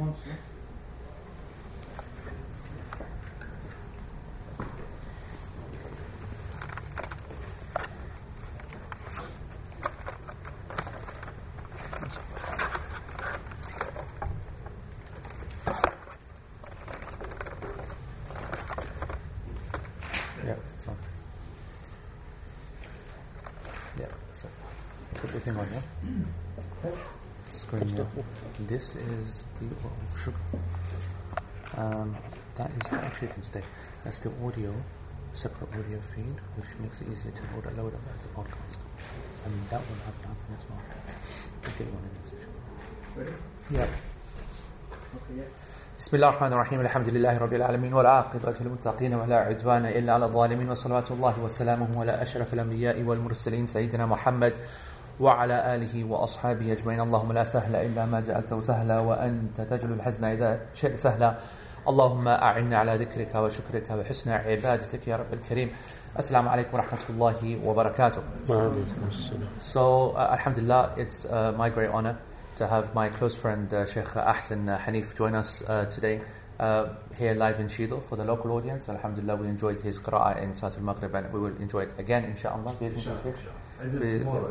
Yeah. Yeah, so. Put the thing on, yeah? Screen, yeah. This is the oh, sugar. Um, that is, actually you can stay. That's the audio, separate audio feed, which makes it easier to load, load up as the podcast. And that will have nothing as well. We'll get you on the next session. Ready? Yeah. Okay, yeah. بسم الله الرحمن الرحيم الحمد لله رب العالمين والعاقبة للمتقين ولا عدوان إلا على الظالمين وصلوات الله وسلامه على أشرف الأنبياء والمرسلين سيدنا محمد وعلى آله وأصحابه أجمعين اللهم لا سهل إلا ما جعلته سهلا وأنت تجعل الحزن إذا شئت سهلا اللهم أعنا على ذكرك وشكرك وحسن عبادتك يا رب الكريم السلام عليكم ورحمة الله وبركاته So, uh, Alhamdulillah, it's uh, my great honor to have my close friend uh, Sheikh Ahsan uh, Hanif join us uh, today uh, here live in Shidal for the local audience. Alhamdulillah, we enjoyed his qira'ah in Salat al Maghrib and we will enjoy it again, inshallah. Inshallah. Sheikh. I do it في- tomorrow.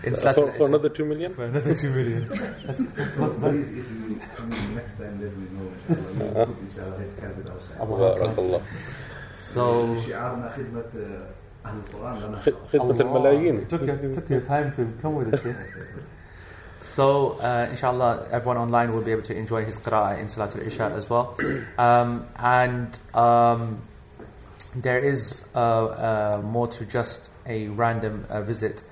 in Salat for, al for another two million? for another two million. Please, if you come in next time, let me know. Inshallah. We will put inshallah it can be outside. بارك الله So, شعارنا خدمة آه، أهل القرآن لا خد- نخشى. خدمة Allah, الملايين Took your, took your time to come with it, Sheikh. So, uh, inshallah, everyone online will be able to enjoy his qira'ah in Salatul Isha as well. Um, and um, there is uh, uh, more to just a random uh, visit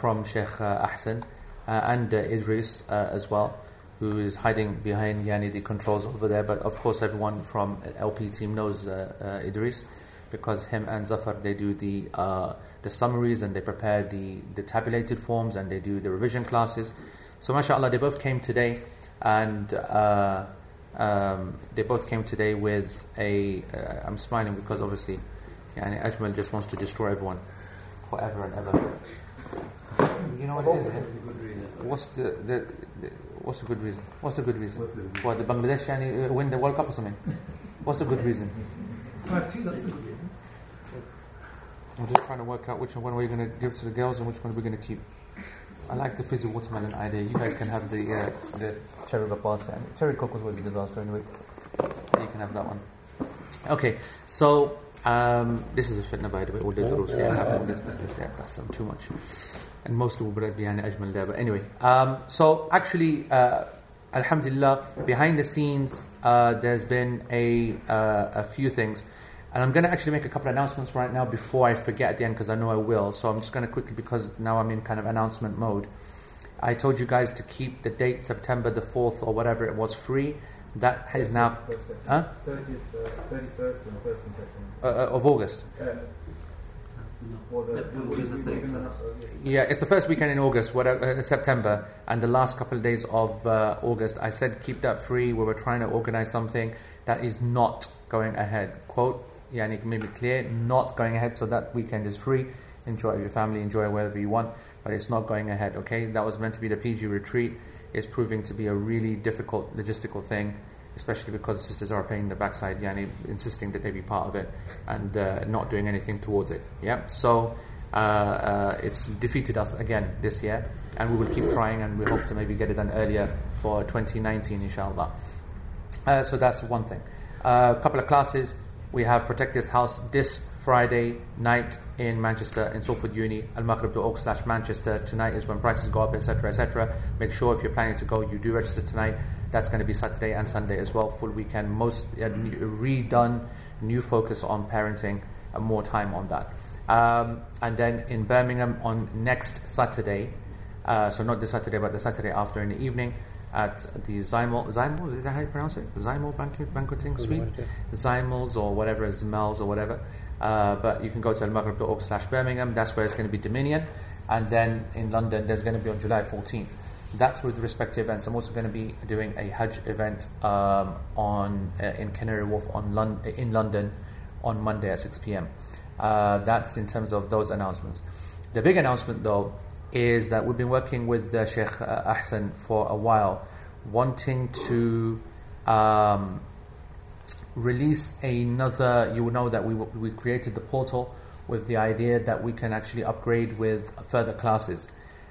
from Sheikh uh, Ahsan and Idris as well, who is hiding behind Yani the controls over there. But of course, everyone from LP team knows uh, uh, Idris because him and Zafar they do the uh, the summaries and they prepare the the tabulated forms and they do the revision classes. So, mashallah, they both came today and. Um, they both came today with a. Uh, I'm smiling because obviously, yani Ajmal just wants to destroy everyone forever and ever. You know what it is? What's the, the, the what's the good reason? What's the good reason? What's the reason? What the Bangladesh yani, uh, win the World Cup or something? What's the good reason? Five two, that's the good reason. I'm just trying to work out which one we're going to give to the girls and which one we're going to keep. I like the fizzy watermelon idea. You guys can have the uh, the cherry. And cherry coke was a disaster anyway. You can have that one. Okay, so um, this is a fitna by the way. All the durus here have all this business here. That's um, too much. And most of it behind the Ajmal there. But anyway, um, so actually, uh, Alhamdulillah, behind the scenes, uh, there's been a uh, a few things. And I'm going to actually make a couple of announcements right now before I forget at the end because I know I will. So I'm just going to quickly, because now I'm in kind of announcement mode. I told you guys to keep the date September the 4th or whatever it was free. That is now Huh? 30th, uh, 31st and 1st and 2nd. uh, uh, of August. Uh, or the, the we- we- we're 31st. gonna have- uh, Yeah, it's the first weekend in August, whatever, uh, September, and the last couple of days of uh, August. I said keep that free. We were trying to organize something that is not going ahead. Quote, it made it clear, not going ahead. So that weekend is free. Enjoy your family, enjoy wherever you want, but it's not going ahead. Okay, that was meant to be the PG retreat. It's proving to be a really difficult logistical thing, especially because the sisters are paying the backside, yani insisting that they be part of it and uh, not doing anything towards it. Yeah, so uh, uh, it's defeated us again this year, and we will keep trying, and we hope to maybe get it done earlier for 2019, inshallah. Uh, so that's one thing. A couple of classes. We have Protect This House this Friday night in Manchester, in Salford Uni, al-maghrib.org slash Manchester. Tonight is when prices go up, etc., etc. Make sure if you're planning to go, you do register tonight. That's going to be Saturday and Sunday as well, full weekend. Most uh, redone, new focus on parenting, and more time on that. Um, and then in Birmingham on next Saturday, uh, so not this Saturday, but the Saturday after in the evening at the Zymel, Zymel, is that how you pronounce it? Zymel banquet, banqueting suite? Zymels or whatever, Zmels or whatever. Uh, but you can go to almaghrib.org slash Birmingham, that's where it's going to be Dominion. And then in London, there's going to be on July 14th. That's with respective events. I'm also going to be doing a Hajj event um, on uh, in Canary Wharf on Lon- in London on Monday at 6 p.m. Uh, that's in terms of those announcements. The big announcement, though, is that we've been working with uh, Sheikh uh, Ahsan for a while, wanting to um, release another. You will know that we, we created the portal with the idea that we can actually upgrade with further classes.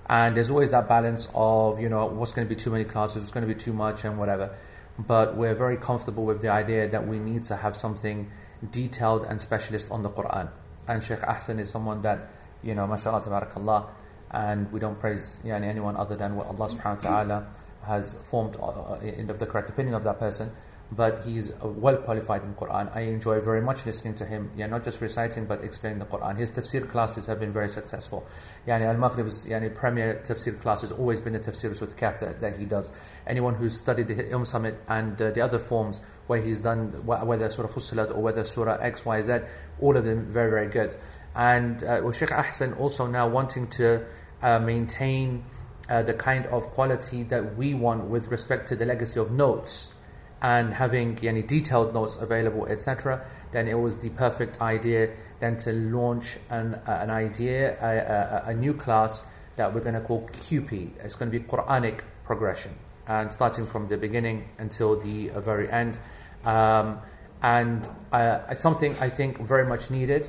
And there's always that balance of, you know, what's going to be too many classes, what's going to be too much, and whatever. But we're very comfortable with the idea that we need to have something detailed and specialist on the Quran. And Sheikh Ahsan is someone that, you know, mashallah, tabarakallah, and we don't praise yani, anyone other than what Allah subhanahu wa ta'ala has formed uh, in the correct opinion of that person but he's well qualified in Quran. I enjoy very much listening to him, yeah, not just reciting but explaining the Quran. His tafsir classes have been very successful. Yani Al Maghrib's yani premier tafsir class has always been the tafsir with Kaf that, that he does. Anyone who's studied the Umm Summit and uh, the other forms where he's done, whether Surah Fussilat or whether Surah X, Y, Z, all of them very, very good. And uh, Sheikh Ahsan also now wanting to uh, maintain uh, the kind of quality that we want with respect to the legacy of notes and having any detailed notes available, etc., then it was the perfect idea then to launch an, uh, an idea, a, a, a, new class that we're going to call QP. It's going to be Quranic progression, and starting from the beginning until the uh, very end. Um, and uh, it's something I think very much needed.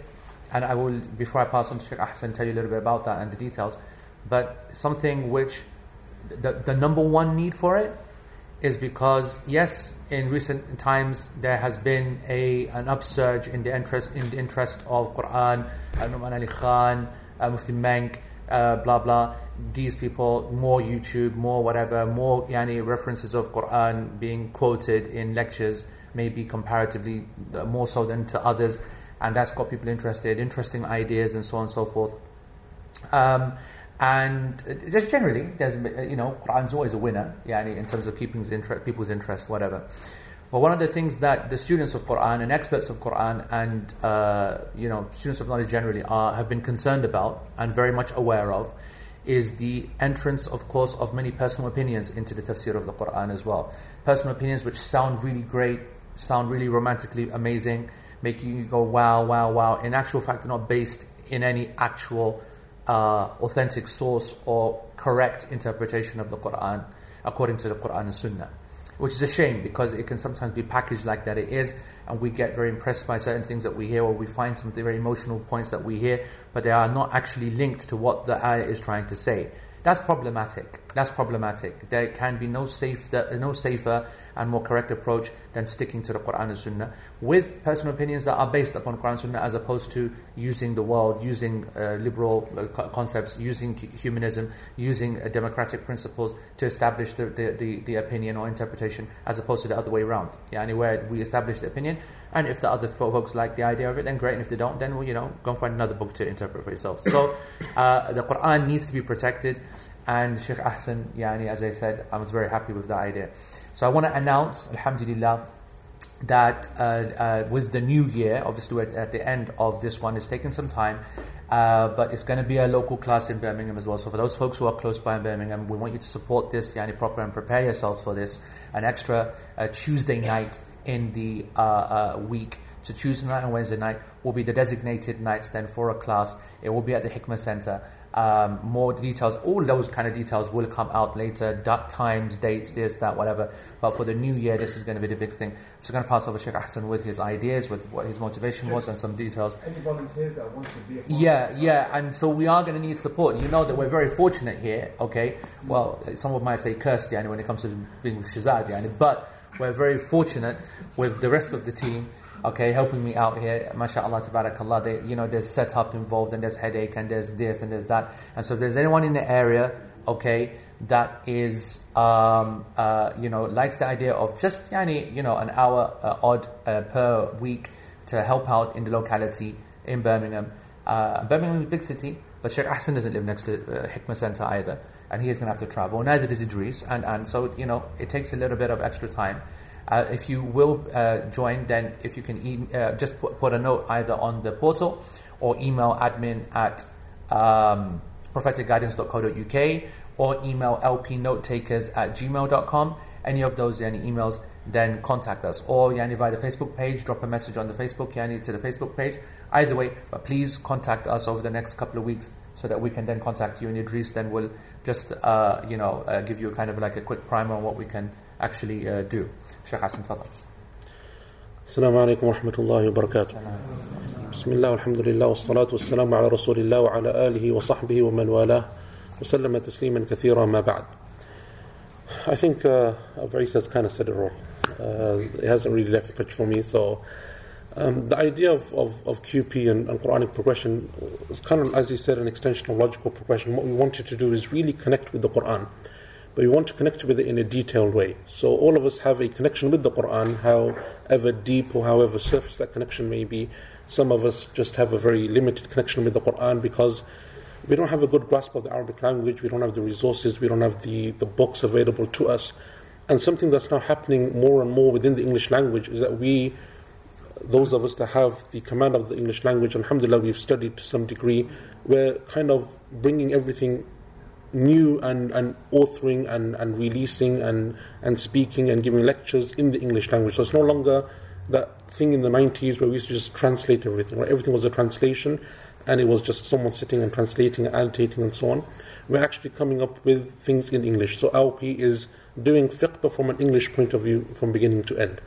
And I will, before I pass on to Sheikh Ahsan, tell you a little bit about that and the details. But something which the, the number one need for it is because yes, in recent times there has been a an upsurge in the interest in the interest of Quran, Nouman Ali Khan, uh, Mufti Menk, uh, blah blah. These people, more YouTube, more whatever, more yani references of Quran being quoted in lectures, maybe comparatively uh, more so than to others, and that's got people interested, interesting ideas, and so on and so forth. Um, and just generally, there's you know, Quran's always a winner, yani, in terms of keeping people's interest, whatever. But one of the things that the students of Quran and experts of Quran and uh, you know students of knowledge generally are have been concerned about and very much aware of is the entrance, of course, of many personal opinions into the tafsir of the Quran as well. Personal opinions which sound really great, sound really romantically amazing, making you go wow, wow, wow. In actual fact, they're not based in any actual uh, authentic source or correct interpretation of the Quran according to the Quran and Sunnah. Which is a shame because it can sometimes be packaged like that it is, and we get very impressed by certain things that we hear, or we find some very emotional points that we hear, but they are not actually linked to what the ayah is trying to say. That's problematic. That's problematic. There can be no no safer and more correct approach than sticking to the Quran and Sunnah with personal opinions that are based upon Quran Sunnah as opposed to using the world, using uh, liberal uh, concepts, using humanism, using uh, democratic principles to establish the, the, the, the, opinion or interpretation as opposed to the other way around. Yeah, anywhere we establish the opinion and if the other folks like the idea of it, then great. And if they don't, then well, you know, go and find another book to interpret for yourself. So, uh, the Quran needs to be protected. And Sheikh Ahsan, yani, as I said, I was very happy with that idea. So I want to announce, Alhamdulillah, that uh, uh, with the new year, obviously at the end of this one, it's taken some time, uh, but it's going to be a local class in Birmingham as well. So for those folks who are close by in Birmingham, we want you to support this, yani proper, and prepare yourselves for this. An extra uh, Tuesday night in the uh, uh, week. So Tuesday night and Wednesday night will be the designated nights then for a class. It will be at the Hikmah Center. Um, more details, all those kind of details will come out later. times, dates, this, that, whatever. But for the new year, this is going to be the big thing. So I'm going to pass over Sheikh Ahsan with his ideas, with what his motivation was, and some details. Any volunteers that want to be a Yeah, yeah, and so we are going to need support. You know that we're very fortunate here. Okay, well, someone might say cursed, yani, when it comes to being with Shazad, yani, but we're very fortunate with the rest of the team okay, helping me out here. MashaAllah, tabarakallah. They, you know, there's setup involved and there's headache and there's this and there's that. And so if there's anyone in the area, okay, that is, um, uh, you know, likes the idea of just, yani, you know, an hour uh, odd uh, per week to help out in the locality in Birmingham. Uh, Birmingham is a big city, but Sheikh Ahsan doesn't live next to uh, Hikmah Center either. And he is going to have to travel. Neither does Idris. And, and so, you know, it takes a little bit of extra time. Uh, if you will uh, join, then if you can e- uh, just put, put, a note either on the portal or email admin at um, propheticguidance.co.uk or email lpnotetakers at gmail.com. Any of those any emails, then contact us. Or yani, via the Facebook page, drop a message on the Facebook yani, to the Facebook page. Either way, but please contact us over the next couple of weeks so that we can then contact you and Idris then will just uh, you know uh, give you kind of like a quick primer on what we can actually uh, do. Sheikh Hassan, تفضل. السلام عليكم ورحمة الله وبركاته بسم الله والحمد لله والصلاة والسلام على رسول الله وعلى آله وصحبه ومن والاه وسلم تسليما كثيرا ما بعد I think uh, Abu Isa has kind of said it all. Uh, it hasn't really left much for me. So um, the idea of, of, of QP and, and, Quranic progression is kind of, as he said, an extension of logical progression. What we wanted to do is really connect with the Quran. But we want to connect with it in a detailed way. So all of us have a connection with the Quran, however deep or however surface that connection may be. Some of us just have a very limited connection with the Quran because we don't have a good grasp of the Arabic language, we don't have the resources, we don't have the, the books available to us. And something that's now happening more and more within the English language is that we, those of us that have the command of the English language, alhamdulillah, we've studied to some degree, we're kind of bringing everything new and, and authoring and, and releasing and, and speaking and giving lectures in the English language. So it's no longer that thing in the 90s where we used to just translate everything, right? Everything was a translation and it was just someone sitting and translating and annotating and so on. We're actually coming up with things in English. So LP is doing fiqh from an English point of view from beginning to end.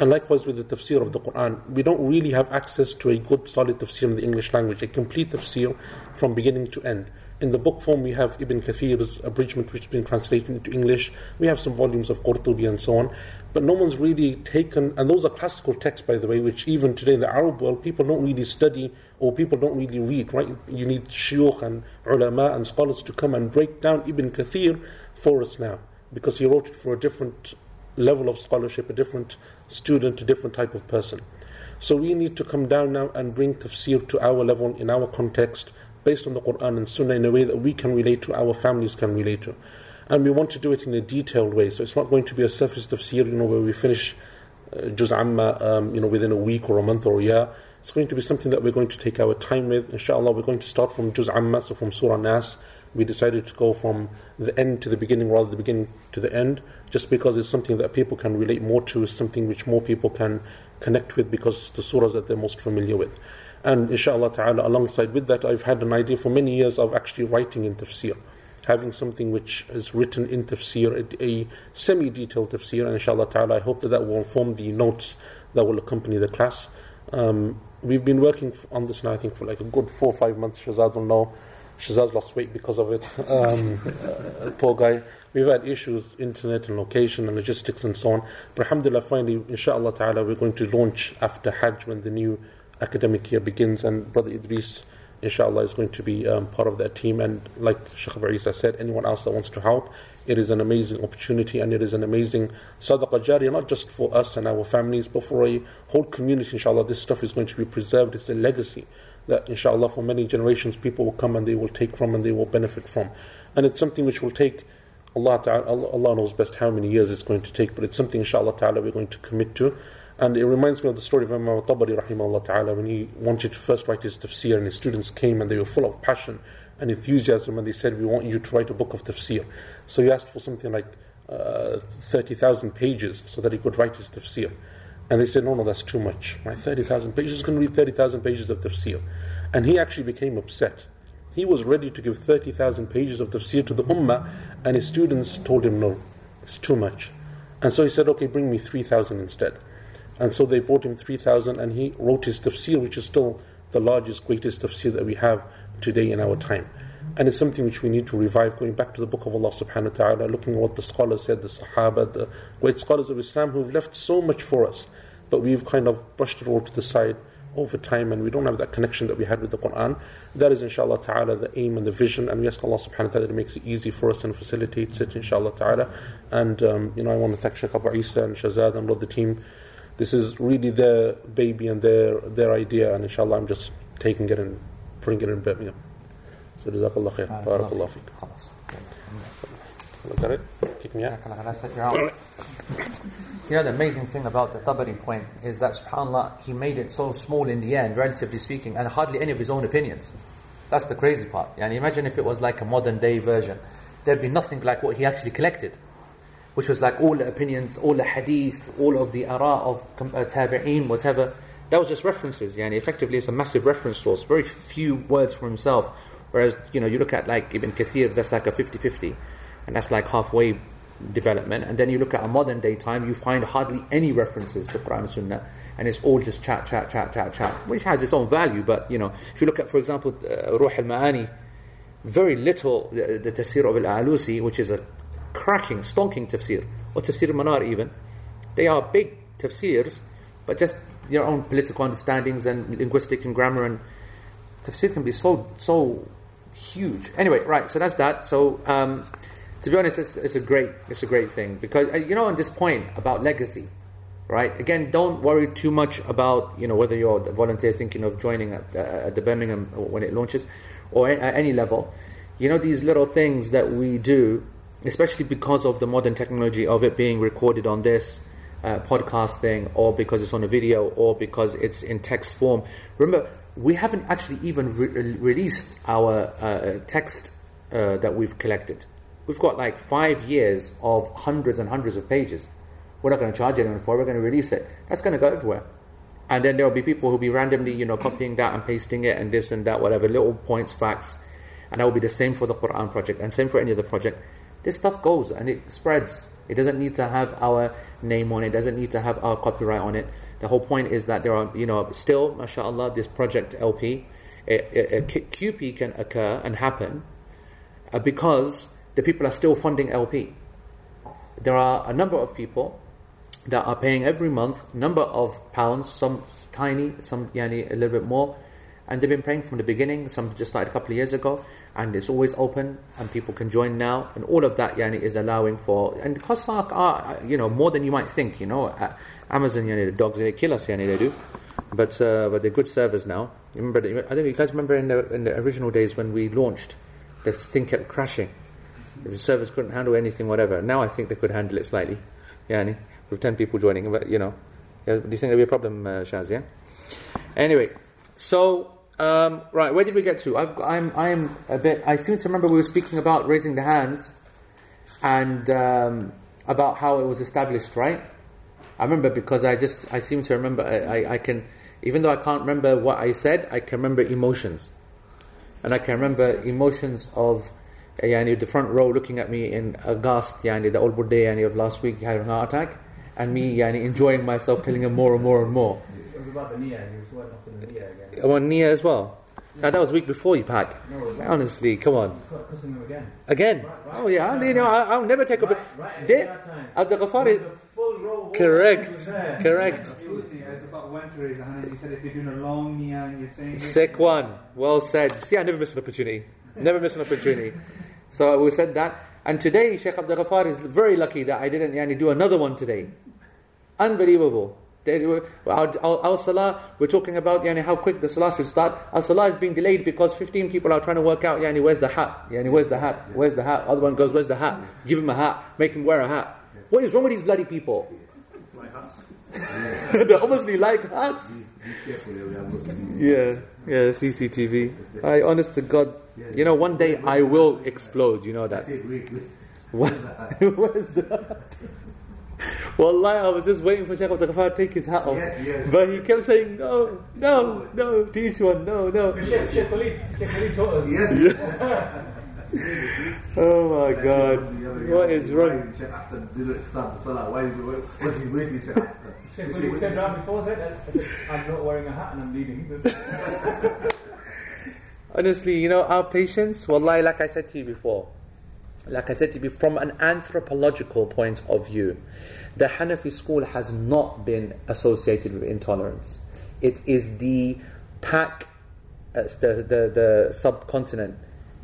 And likewise with the tafsir of the Quran, we don't really have access to a good solid tafsir in the English language, a complete tafsir from beginning to end. In the book form, we have Ibn Kathir's abridgment, which has been translated into English. We have some volumes of Qurtubi and so on. But no one's really taken, and those are classical texts, by the way, which even today in the Arab world, people don't really study or people don't really read, right? You need shuyukh and ulama and scholars to come and break down Ibn Kathir for us now, because he wrote it for a different level of scholarship, a different student, a different type of person. So we need to come down now and bring tafsir to our level in our context based on the Quran and Sunnah in a way that we can relate to, our families can relate to. And we want to do it in a detailed way. So it's not going to be a surface tafsir, you know, where we finish uh, Juz Amma, um, you know, within a week or a month or a year. It's going to be something that we're going to take our time with. Inshallah, we're going to start from Juz Amma, so from Surah Nas. We decided to go from the end to the beginning rather than the beginning to the end, just because it's something that people can relate more to, something which more people can connect with because it's the surahs that they're most familiar with. And inshallah ta'ala, alongside with that, I've had an idea for many years of actually writing in tafsir. Having something which is written in tafsir, a, semi detailed tafsir, and inshallah ta'ala, I hope that that will form the notes that will accompany the class. Um, we've been working on this now, I think, for like a good four or five months. Shazad will know. Shazad's lost weight because of it. Um, uh, poor guy. We've had issues, internet and location and logistics and so on. But alhamdulillah, finally, inshallah ta'ala, we're going to launch after Hajj when the new academic year begins, and Brother Idris, inshallah, is going to be um, part of that team. And like Sheikh Isa said, anyone else that wants to help, it is an amazing opportunity and it is an amazing sadaqah jariyah, not just for us and our families, but for a whole community, inshallah. This stuff is going to be preserved. It's a legacy that, inshallah, for many generations, people will come and they will take from and they will benefit from. And it's something which will take. Allah, Allah knows best how many years it's going to take, but it's something, inshallah ta'ala, we're going to commit to. And it reminds me of the story of Imam Tabari rahimahullah ta'ala when he wanted to first write his tafsir and his students came and they were full of passion and enthusiasm and they said, we want you to write a book of tafsir. So he asked for something like uh, 30,000 pages so that he could write his tafsir. And they said, no, no, that's too much. My 30,000 pages, going to read 30,000 pages of tafsir. And he actually became upset. He was ready to give 30,000 pages of tafsir to the ummah and his students told him, no, it's too much. And so he said, okay, bring me 3,000 instead. And so they bought him 3,000 and he wrote his tafsir, which is still the largest, greatest tafsir that we have today in our time. And it's something which we need to revive, going back to the book of Allah subhanahu wa ta'ala, looking at what the scholars said, the Sahaba, the great scholars of Islam who've left so much for us. But we've kind of brushed it all to the side over time and we don't have that connection that we had with the Quran. That is inshallah ta'ala the aim and the vision and we ask Allah subhanahu wa ta'ala that makes it easy for us and facilitates it inshallah ta'ala. And um, you know I want to thank Sheikh Abu Isa and Shazad and all the team this is really their baby and their their idea, and inshallah, I'm just taking it and bringing it in Birmingham. So, jazakallah khair. Barakallah feek. Look at it. Kick me out. You know, the amazing thing about the Tabari point is that, subhanAllah, he made it so small in the end, relatively speaking, and hardly any of his own opinions. That's the crazy part. And imagine if it was like a modern day version. There'd be nothing like what he actually collected which was like all the opinions, all the hadith, all of the ara of uh, tabi'een, whatever. That was just references. Yani effectively, it's a massive reference source. Very few words for himself. Whereas, you know, you look at like Ibn Kathir, that's like a 50-50. And that's like halfway development. And then you look at a modern day time, you find hardly any references to Quran and Sunnah. And it's all just chat, chat, chat, chat, chat, which has its own value. But, you know, if you look at, for example, uh, Ruh al-Ma'ani, very little, the, the tafsir of al-Alusi, which is a cracking, stonking tafsir, or tafsir al-Manar even, they are big tafsirs, but just your own political understandings and linguistic and grammar and tafsir can be so so huge. Anyway, right. So that's that. So um, to be honest, it's, it's, a great it's a great thing because uh, you know on this point about legacy, right? Again, don't worry too much about you know whether you're a volunteer thinking of joining at, uh, at the Birmingham when it launches, or at any level. You know these little things that we do, especially because of the modern technology of it being recorded on this uh, podcast thing, or because it's on a video, or because it's in text form. Remember, we haven't actually even re- released our uh, text uh, that we've collected. We've got like five years of hundreds and hundreds of pages. We're not going to charge anyone for it. We're going to release it. That's going to go everywhere. And then there will be people who'll be randomly, you know, copying that and pasting it and this and that, whatever, little points, facts. And that will be the same for the Quran project and same for any other project. This stuff goes and it spreads. It doesn't need to have our name on it. It doesn't need to have our copyright on it. The whole point is that there are, you know, still, mashallah, this project LP, a, a, a QP can occur and happen uh, because the people are still funding LP. There are a number of people that are paying every month number of pounds, some tiny, some yani, a little bit more, and they've been paying from the beginning. Some just started a couple of years ago, and it's always open, and people can join now, and all of that yani, is allowing for and costs are, are you know more than you might think. You know, Amazon, yani, the dogs they kill us, yani, they do, but uh, but they're good servers now. Remember, I don't know. You guys remember in the in the original days when we launched, the thing kept crashing. The servers couldn't handle anything, whatever. Now I think they could handle it slightly. Yani, with ten people joining, but you know, do you think there'll be a problem, uh, Shaz? Yeah. Anyway, so um, right, where did we get to? I've, I'm, I'm a bit. I seem to remember we were speaking about raising the hands, and um, about how it was established, right? I remember because I just I seem to remember I, I, I, can even though I can't remember what I said I can remember emotions and I can remember emotions of yani, the front row looking at me in aghast yani, the old birthday yani, of last week had a heart attack and me yani, enjoying myself telling him more and more and more was about the Nia you were off in the Nia again about Nia as well now, that was week before you pack. No, Honestly, come on. cussing him again. Again? Right, right. Oh yeah, I, you know, I, I'll never take a. Right, right, They- at that time. Abdul Ghaffar When is the full row walked correct, was there. correct. Tuesday, was about when to raise a you said if you're doing a long nia and you're saying it- Sick one. Well said. See, I never miss an opportunity. Never miss an opportunity. So we said that. And today, Sheikh Abdul Ghaffar is very lucky that I didn't yani, do another one today. Unbelievable. Our, our, our salah, we're talking about yani, how quick the salah should start. Our salah is being delayed because 15 people are trying to work out yani, where's the hat? Yani, where's the hat? Where's the hat? Other one goes, where's the hat? Give him a hat. Make him wear a hat. What is wrong with these bloody people? they obviously like hats. Be careful, there we have lots of Yeah, yeah, CCTV. I, honest to God, you know, one day I will explode. You know that. Say, wait, wait. What? Where's? Wallahi, I was just waiting for Sheikh Abdul Ghaffar to take his hat off. Yeah, yeah. But he kept saying, no, no, no, to each one, no, no. Sheikh Sheikh Khalid, Sheikh Khalid taught us. Yeah. Oh my God. What is wrong? Sheikh Hassan didn't start the salah. Why why- was he waiting, Sheikh Hassan? Sheikh You see, Khalid was said he- that before, said. I said, I'm not wearing a hat and I'm leading. This. Honestly, you know, our patience, wallahi, like I said to you before, like I said to you, from an anthropological point of view, the Hanafi school has not been associated with intolerance. It is the pack, uh, the, the, the subcontinent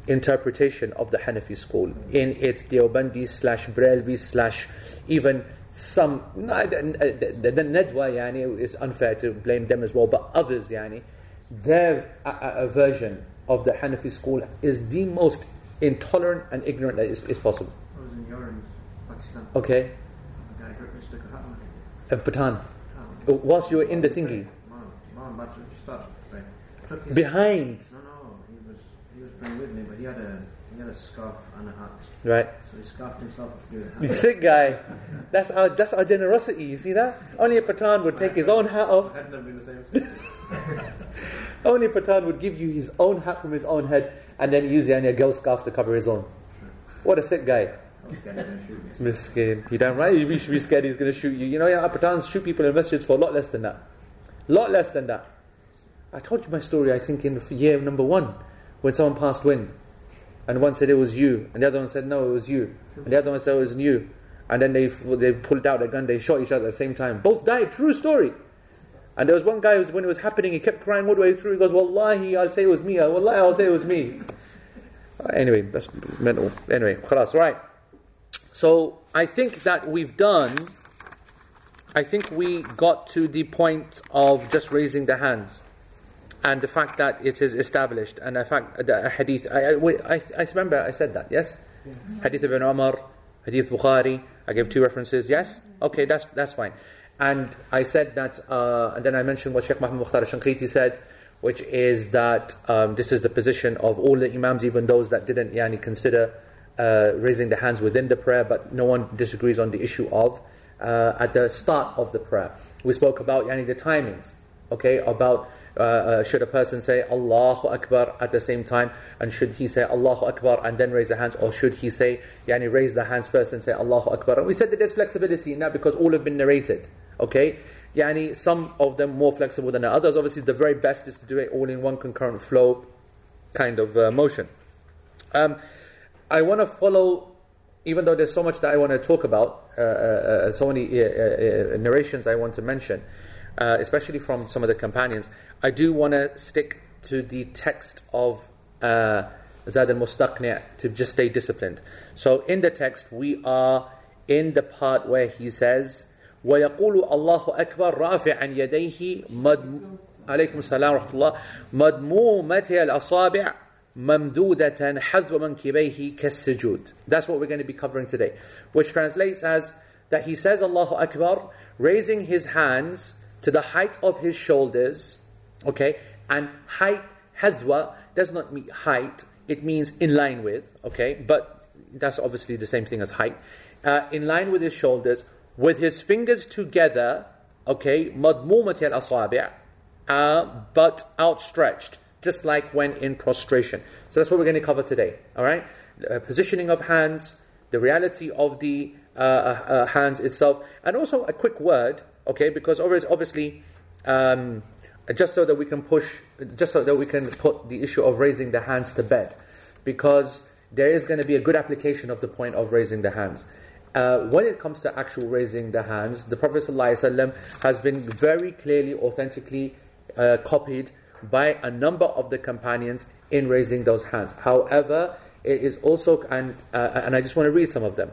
interpretation of the Hanafi school in its Deobandi slash Brelvi slash even some, no, the, the, the Nadwa, yani, it's unfair to blame them as well, but others, yani, their uh, uh, version of the Hanafi school is the most intolerant and ignorant that is, is possible. I was in Yoran, Pakistan. Okay? A guy hurt me, stuck a hat on me. And Patan, Oh, whilst you were in the thingy, Man, man, but just start. Like, took his, behind, no, no, he was he was praying with me, but he had a he had a scarf and a hat, right? so he scarfed himself with the The hat. sick guy. That's our that's our generosity. You see that? Only a Patan would take his own hat off. Has never been the same. Only Patan would give you his own hat from his own head and then use yani, a girl scarf to cover his own. What a sick guy. I'm scared they're going to shoot me. Miskin. You damn right, you should be scared he's going to shoot you. You know, yeah, Patans shoot people in masjids for a lot less than that. lot less than that. I told you my story, I think, in year number one, when someone passed wind. And one said it was you, and the other one said no, it was you. And the other one said it was you. And then they, they pulled out a gun, they shot each other at the same time. Both died, true story. And there was one guy, who was, when it was happening, he kept crying all the way through. He goes, Wallahi, I'll say it was me. Wallahi, I'll say it was me. Uh, anyway, that's mental. Anyway, khalas, right. So I think that we've done, I think we got to the point of just raising the hands. And the fact that it is established, and the fact that a hadith, I, I, I, I remember I said that, yes? Hadith ibn Umar, Hadith Bukhari, I gave two references, yes? Okay, that's, that's fine. And I said that, uh, and then I mentioned what Sheikh Muhammad Mukhtar Shanqiti said, which is that um, this is the position of all the Imams, even those that didn't yani, consider uh, raising the hands within the prayer, but no one disagrees on the issue of uh, at the start of the prayer. We spoke about yani, the timings, okay, about uh, uh, should a person say Allahu Akbar at the same time, and should he say Allahu Akbar and then raise the hands, or should he say, yani, raise the hands first and say Allahu Akbar? And we said that there's flexibility in that because all have been narrated, okay? Yani, some of them more flexible than the others. Obviously, the very best is to do it all in one concurrent flow kind of uh, motion. Um, I want to follow, even though there's so much that I want to talk about, uh, uh, uh so many uh, uh, narrations I want to mention, especially from some of the companions, I do want to stick to the text of Zad al Mustaqni' to just stay disciplined. So in the text, we are in the part where he says, ويقول الله أكبر رافعا يديه مد عليكم السلام ورحمة الله مدمومة الأصابع ممدودة حذو منكبيه كالسجود That's what we're going to be covering today which translates as that he says Allahu Akbar raising his hands to the height of his shoulders okay and height hazwa does not mean height it means in line with okay but that's obviously the same thing as height uh, in line with his shoulders with his fingers together okay madmumat al-asabi' uh, but outstretched just like when in prostration. So that's what we're going to cover today. All right, uh, positioning of hands, the reality of the uh, uh, uh hands itself, and also a quick word. Okay, because obviously, um, just so that we can push, just so that we can put the issue of raising the hands to bed, because there is going to be a good application of the point of raising the hands. Uh, when it comes to actual raising the hands, the Prophet ﷺ has been very clearly, authentically uh, copied by a number of the companions in raising those hands. However, it is also, and, uh, and I just want to read some of them.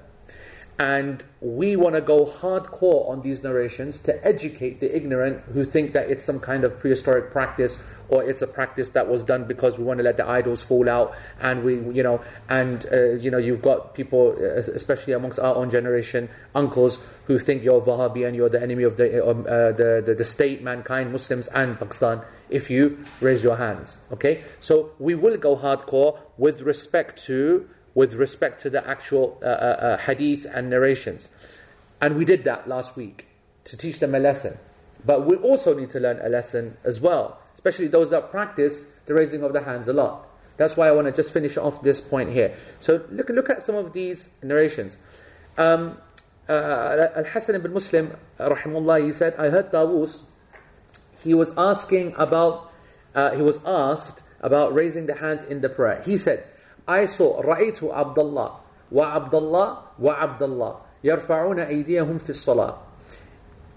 And we want to go hardcore on these narrations to educate the ignorant who think that it's some kind of prehistoric practice or it's a practice that was done because we want to let the idols fall out. And we, you know, and uh, you know, you've got people, uh, especially amongst our own generation, uncles who think you're Wahhabi and you're the enemy of the, um, uh, the, the, the state, mankind, Muslims, and Pakistan if you raise your hands. Okay? So we will go hardcore with respect to with respect to the actual uh, uh, uh, hadith and narrations. And we did that last week to teach them a lesson. But we also need to learn a lesson as well, especially those that practice the raising of the hands a lot. That's why I want to just finish off this point here. So look, look at some of these narrations. Um, uh, Al Hasan ibn Muslim, rahimullah, he said, I heard Tawus he was asking about, uh, he was asked about raising the hands in the prayer. He said, I saw رأيت عبد الله وعبد الله وعبد الله يرفعون أيديهم في الصلاة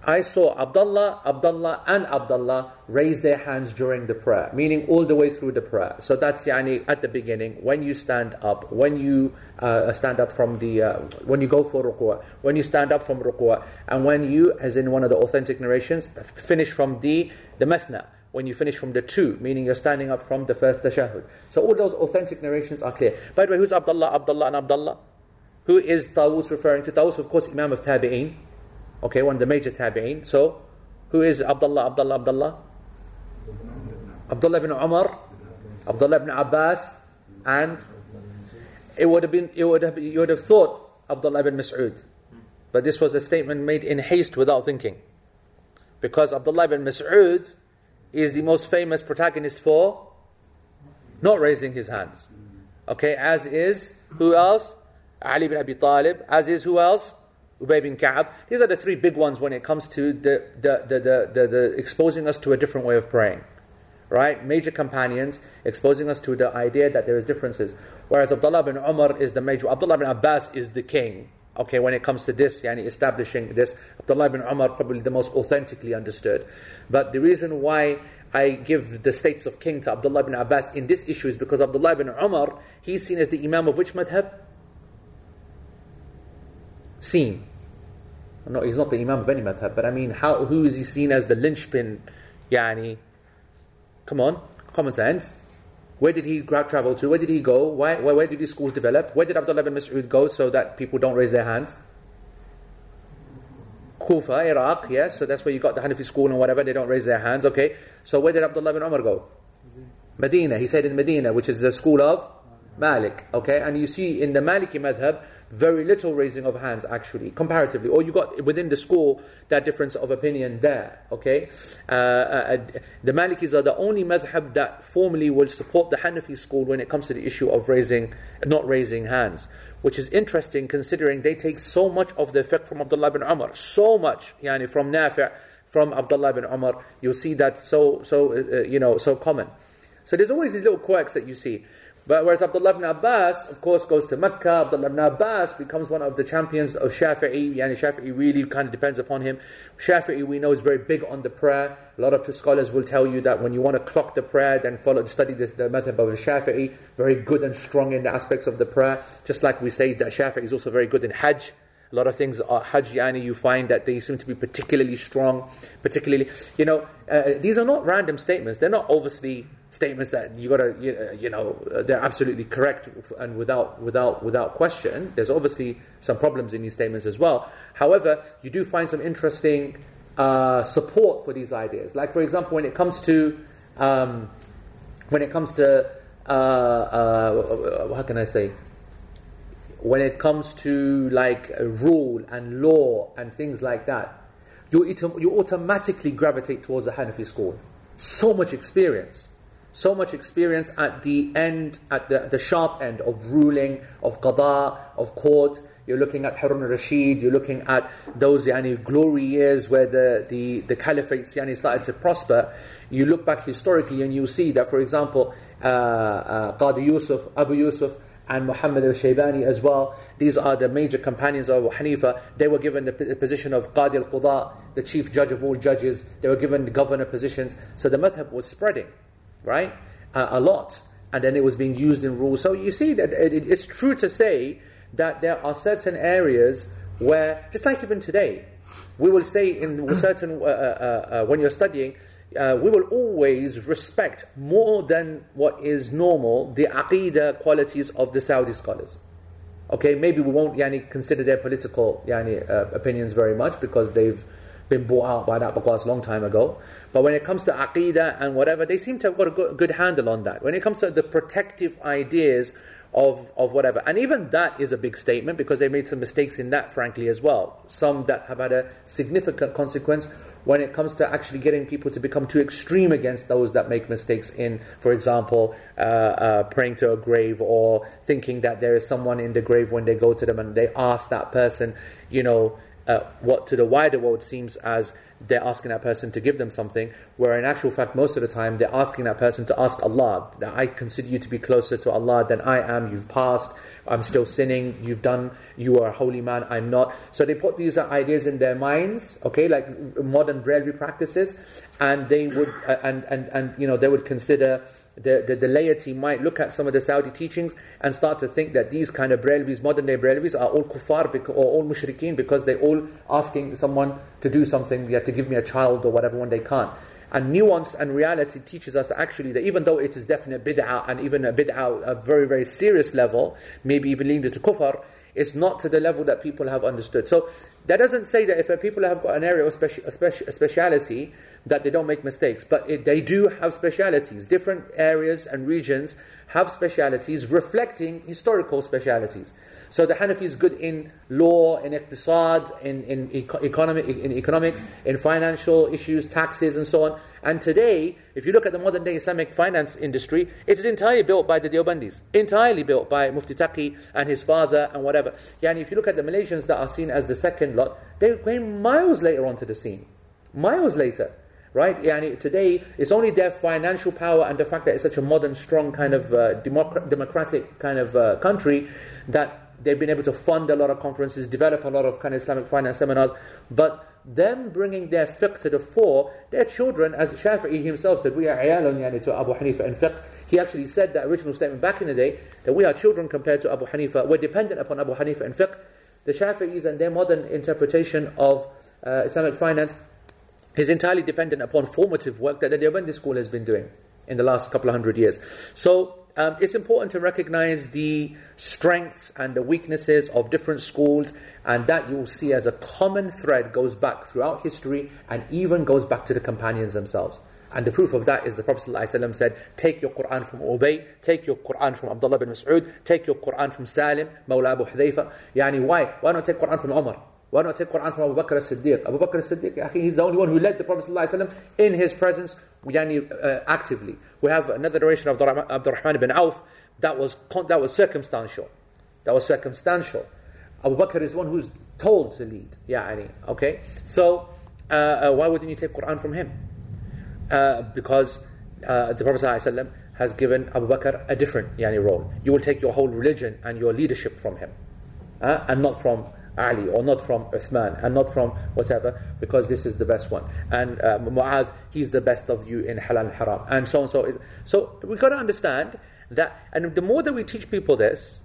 I saw Abdullah, Abdullah, and Abdullah raise their hands during the prayer, meaning all the way through the prayer. So that's yani at the beginning, when you stand up, when you uh, stand up from the, uh, when you go for ruku', when you stand up from ruku', and when you, as in one of the authentic narrations, finish from the, the mathna, when you finish from the two, meaning you're standing up from the first tashahud. So all those authentic narrations are clear. By the way, who's Abdullah, Abdullah, and Abdullah? Who is Tawus referring to? Tawus, of course, Imam of Tabi'een Okay, one of the major tabi'een. So, who is Abdullah, Abdullah, Abdullah? Abdullah ibn Umar, Abdullah ibn Abbas, and it would have been, it would have, you would have thought Abdullah ibn Mas'ud. But this was a statement made in haste without thinking. Because Abdullah ibn Mas'ud is the most famous protagonist for not raising his hands. Okay, as is who else? Ali bin Abi Talib. As is who else? Ubay bin Ka'ab. These are the three big ones when it comes to the, the, the, the, the, the exposing us to a different way of praying. Right? Major companions exposing us to the idea that there is differences. Whereas Abdullah bin Umar is the major, Abdullah bin Abbas is the king. Okay, when it comes to this, yani establishing this, Abdullah bin Umar probably the most authentically understood. But the reason why I give the states of king to Abdullah bin Abbas in this issue is because Abdullah bin Umar, he's seen as the Imam of which madhab? Seen. No, he's not the Imam of any madhab, but I mean, how, who is he seen as the linchpin? Yani, come on, common sense. Where did he travel to? Where did he go? Why, where, where did these schools develop? Where did Abdullah bin Mas'ud go so that people don't raise their hands? Kufa, Iraq, yes, so that's where you got the Hanafi school and whatever, they don't raise their hands, okay. So where did Abdullah bin Umar go? Medina, he said in Medina, which is the school of Malik, okay. And you see in the Maliki madhab, very little raising of hands actually, comparatively. Or you got within the school that difference of opinion there, okay? Uh, uh, the Malikis are the only madhab that formally will support the Hanafi school when it comes to the issue of raising, not raising hands. Which is interesting considering they take so much of the effect from Abdullah bin Umar, so much, yani from Nafi' from Abdullah bin Umar. You'll see that so, so uh, uh, you know, so common. So there's always these little quirks that you see. But whereas Abdullah ibn Abbas, of course, goes to Mecca, Abdullah ibn Abbas becomes one of the champions of Shafi'i. Yani Shafi'i really kind of depends upon him. Shafi'i, we know, is very big on the prayer. A lot of scholars will tell you that when you want to clock the prayer, then follow, the study the, the method of Shafi'i. Very good and strong in the aspects of the prayer. Just like we say that Shafi'i is also very good in Hajj. A lot of things are Hajj yani, you find that they seem to be particularly strong, particularly, you know, uh, these are not random statements. They're not obviously statements that you got to you, uh, you know uh, they're absolutely correct and without without without question. There's obviously some problems in these statements as well. However you do find some interesting uh, support for these ideas. Like for example when it comes to um, when it comes to uh, uh how can I say? When it comes to like rule and law and things like that you, you automatically gravitate towards the Hanafi school. So much experience so much experience at the end, at the, the sharp end of ruling, of qada, of court. You're looking at Harun al-Rashid, you're looking at those yani, glory years where the, the, the caliphates yani, started to prosper. You look back historically and you see that, for example, uh, uh, Qadi Yusuf, Abu Yusuf, and Muhammad al-Shaybani as well. These are the major companions of Abu Hanifa. They were given the position of Qadi al-Quda, the chief judge of all judges. They were given the governor positions. So the madhab was spreading right? Uh, a lot. And then it was being used in rules. So you see that it, it's true to say that there are certain areas where, just like even today, we will say in certain, uh, uh, uh, when you're studying, uh, we will always respect more than what is normal the aqidah qualities of the Saudi scholars. Okay, maybe we won't yani, consider their political yani, uh, opinions very much because they've been bought out by that Baqas a long time ago. But when it comes to aqidah and whatever, they seem to have got a good, good handle on that. When it comes to the protective ideas of, of whatever, and even that is a big statement because they made some mistakes in that, frankly, as well. Some that have had a significant consequence when it comes to actually getting people to become too extreme against those that make mistakes in, for example, uh, uh, praying to a grave or thinking that there is someone in the grave when they go to them and they ask that person, you know, uh, what to the wider world seems as they're asking that person to give them something, where in actual fact, most of the time, they're asking that person to ask Allah. That I consider you to be closer to Allah than I am. You've passed. I'm still sinning. You've done. You are a holy man. I'm not. So they put these ideas in their minds. Okay, like modern Brelvi practices, and they would uh, and and and you know they would consider the, the, the, laity might look at some of the Saudi teachings and start to think that these kind of Brelvis, modern day Brelvis, are all kuffar or all mushrikeen because they're all asking someone to do something, have to give me a child or whatever when they can't. And nuance and reality teaches us actually that even though it is definite bid'ah and even a bid'ah a very, very serious level, maybe even leading to kufr, it's not to the level that people have understood. So that doesn't say that if people have got an area of speci- a, speci- a speciality, that they don't make mistakes. But it, they do have specialities. Different areas and regions have specialities reflecting historical specialities. So the Hanafi is good in law, in iqtisad, in, in, eco- economic, in economics, in financial issues, taxes, and so on. And today, if you look at the modern day Islamic finance industry, it is entirely built by the Deobandis, entirely built by Mufti Taqi and his father and whatever. Yani if you look at the Malaysians that are seen as the second lot, they came miles later onto the scene. Miles later. Right? Yani today, it's only their financial power and the fact that it's such a modern, strong kind of uh, democ- democratic kind of uh, country that they've been able to fund a lot of conferences, develop a lot of kind of Islamic finance seminars, but them bringing their fiqh to the fore, their children, as Shafi'i himself said, we are ayalun yani to Abu Hanifa in fiqh. He actually said that original statement back in the day, that we are children compared to Abu Hanifa. We're dependent upon Abu Hanifa in fiqh. The Shafi'is and their modern interpretation of uh, Islamic finance is entirely dependent upon formative work that the Deobandi school has been doing in the last couple of hundred years. So um, it's important to recognize the strengths and the weaknesses of different schools, and that you will see as a common thread goes back throughout history and even goes back to the companions themselves. And the proof of that is the Prophet ﷺ said, Take your Quran from Ubay, take your Quran from Abdullah bin Mas'ud, take your Quran from Salim, Mawla Abu Hudayfa. Yani, why? Why not take Quran from Umar? Why not take Quran from Abu Bakr as-Siddiq? Abu Bakr as-Siddiq, he's the only one who led the Prophet ﷺ in his presence yani, uh, actively. We have another narration of Abdurrahman ibn Auf that was, that was circumstantial. That was circumstantial. Abu Bakr is one who's told to lead. Yani, okay? So, uh, uh, why wouldn't you take Quran from him? Uh, because uh, the Prophet ﷺ has given Abu Bakr a different yani, role. You will take your whole religion and your leadership from him, uh, and not from Ali or not from Uthman and not from whatever because this is the best one. And uh, Mu'adh he's the best of you in halal and haram and so on so is so we got to understand that and the more that we teach people this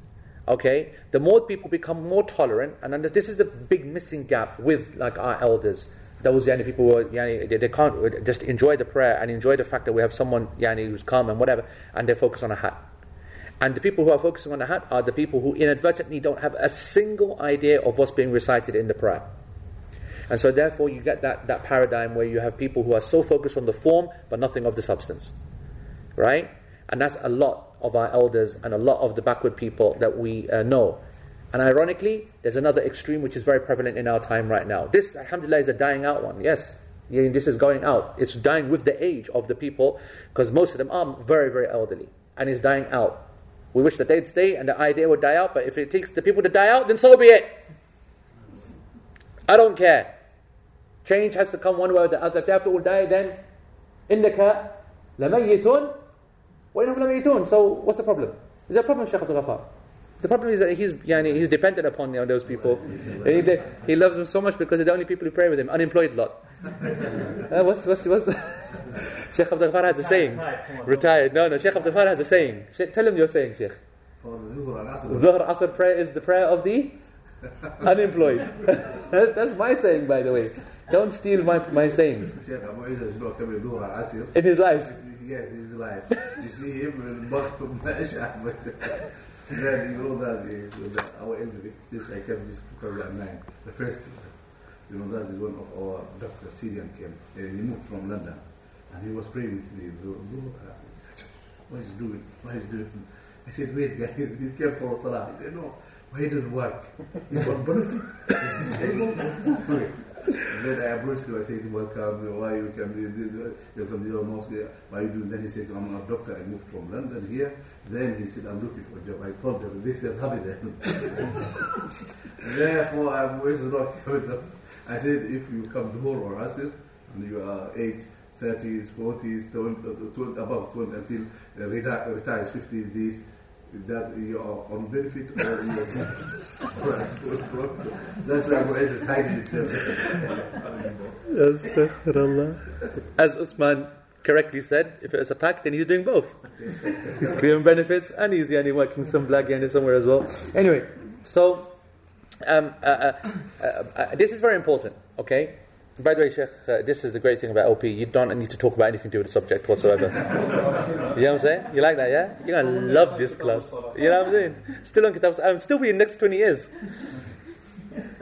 okay the more people become more tolerant and this is the big missing gap with like our elders. Those yani, people are, yani, they, they can't just enjoy the prayer and enjoy the fact that we have someone yani, who's calm and whatever and they focus on a hat and the people who are focusing on the hat are the people who inadvertently don't have a single idea of what's being recited in the prayer. And so, therefore, you get that, that paradigm where you have people who are so focused on the form but nothing of the substance. Right? And that's a lot of our elders and a lot of the backward people that we uh, know. And ironically, there's another extreme which is very prevalent in our time right now. This, alhamdulillah, is a dying out one. Yes, this is going out. It's dying with the age of the people because most of them are very, very elderly. And it's dying out. We wish that they'd stay and the idea would die out, but if it takes the people to die out, then so be it. I don't care. Change has to come one way or the other. If they have to all die, then إنك لميت وإنهم لميتون. So what's the problem? Is there a problem, Shaykh Abdul Ghaffar? The problem is that he's, yani, he's dependent upon you know, those people. And he, he loves them so much because they're the only people who pray with him. Unemployed lot. uh, what's, what's, what's Sheikh Abdul Ghaffar has a saying. Retired. No, no, Sheikh Abdul Ghaffar has a saying. Sheikh, tell him your saying, Sheikh. For the Dhuhr and Asr. Dhuhr prayer is the prayer of the unemployed. That's my saying, by the way. Don't steal my, my sayings. Sheikh Abu Isa is not coming Dhuhr and Asr. In his life. Yes, in his life. You see him in Bakhtum Mash'ah. Then you know that is that our elderly, since I came this 2009, the first, you know, that is one of our doctor, Syrian came. And he moved from London. And he was praying with me. What is he doing? What is he doing? I said, wait, guys, he came for Salah. He said, no, why didn't work? He's on benefit. He's disabled. What's doing? And then I approached him. I said, welcome. Why you come? You come to your mosque? Why you doing? Then he said, I'm a doctor. I moved from London here. Then he said, I'm looking for a job. I told him, they said, have it. Therefore, I'm always not coming up. I said, if you come to Hor or Asir, and you are 8, 30s, 40s, 20, 20, above 20 until uh, retire, retires 50s, these, that you are on benefit or you are That's why Abu Aziz is hiding it. As Usman correctly said, if it's a pact, then he's doing both. he's clearing benefits and he's yani, working some black yani somewhere as well. Anyway, so um, uh, uh, uh, uh, this is very important, okay? By the way, Sheikh, uh, this is the great thing about LP. You don't need to talk about anything to do with the subject whatsoever. you know what I'm saying? You like that, yeah? You're going to love this class. You know what I'm saying? Still on Kitab. I'll still be in next 20 years.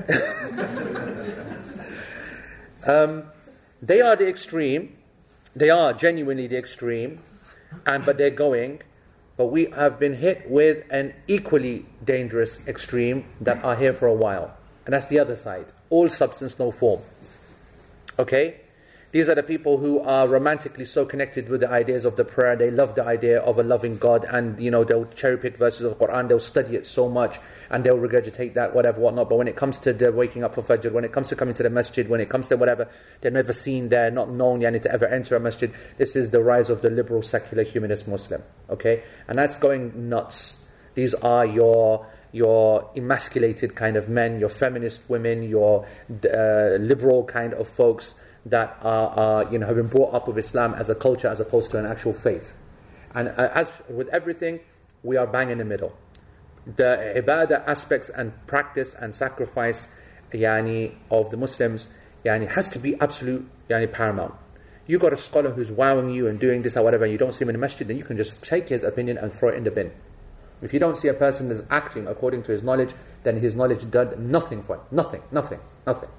um, they are the extreme. They are genuinely the extreme. And, but they're going but we have been hit with an equally dangerous extreme that are here for a while. And that's the other side. All substance, no form. Okay? These are the people who are romantically so connected with the ideas of the prayer. They love the idea of a loving God, and you know they'll cherry pick verses of the Quran. They'll study it so much, and they'll regurgitate that, whatever, whatnot. But when it comes to the waking up for Fajr, when it comes to coming to the masjid, when it comes to whatever, they're never seen there, not known yani, to ever enter a masjid. This is the rise of the liberal, secular, humanist Muslim. Okay, and that's going nuts. These are your your emasculated kind of men, your feminist women, your uh, liberal kind of folks that are, you know, have been brought up with Islam as a culture as opposed to an actual faith. And uh, as with everything, we are bang in the middle. The ibadah aspects and practice and sacrifice yani, of the Muslims yani, has to be absolute yani, paramount. You got a scholar who's wowing you and doing this or whatever, and you don't see him in the masjid, then you can just take his opinion and throw it in the bin. If you don't see a person that's acting according to his knowledge, then his knowledge does nothing for him. Nothing, nothing, nothing.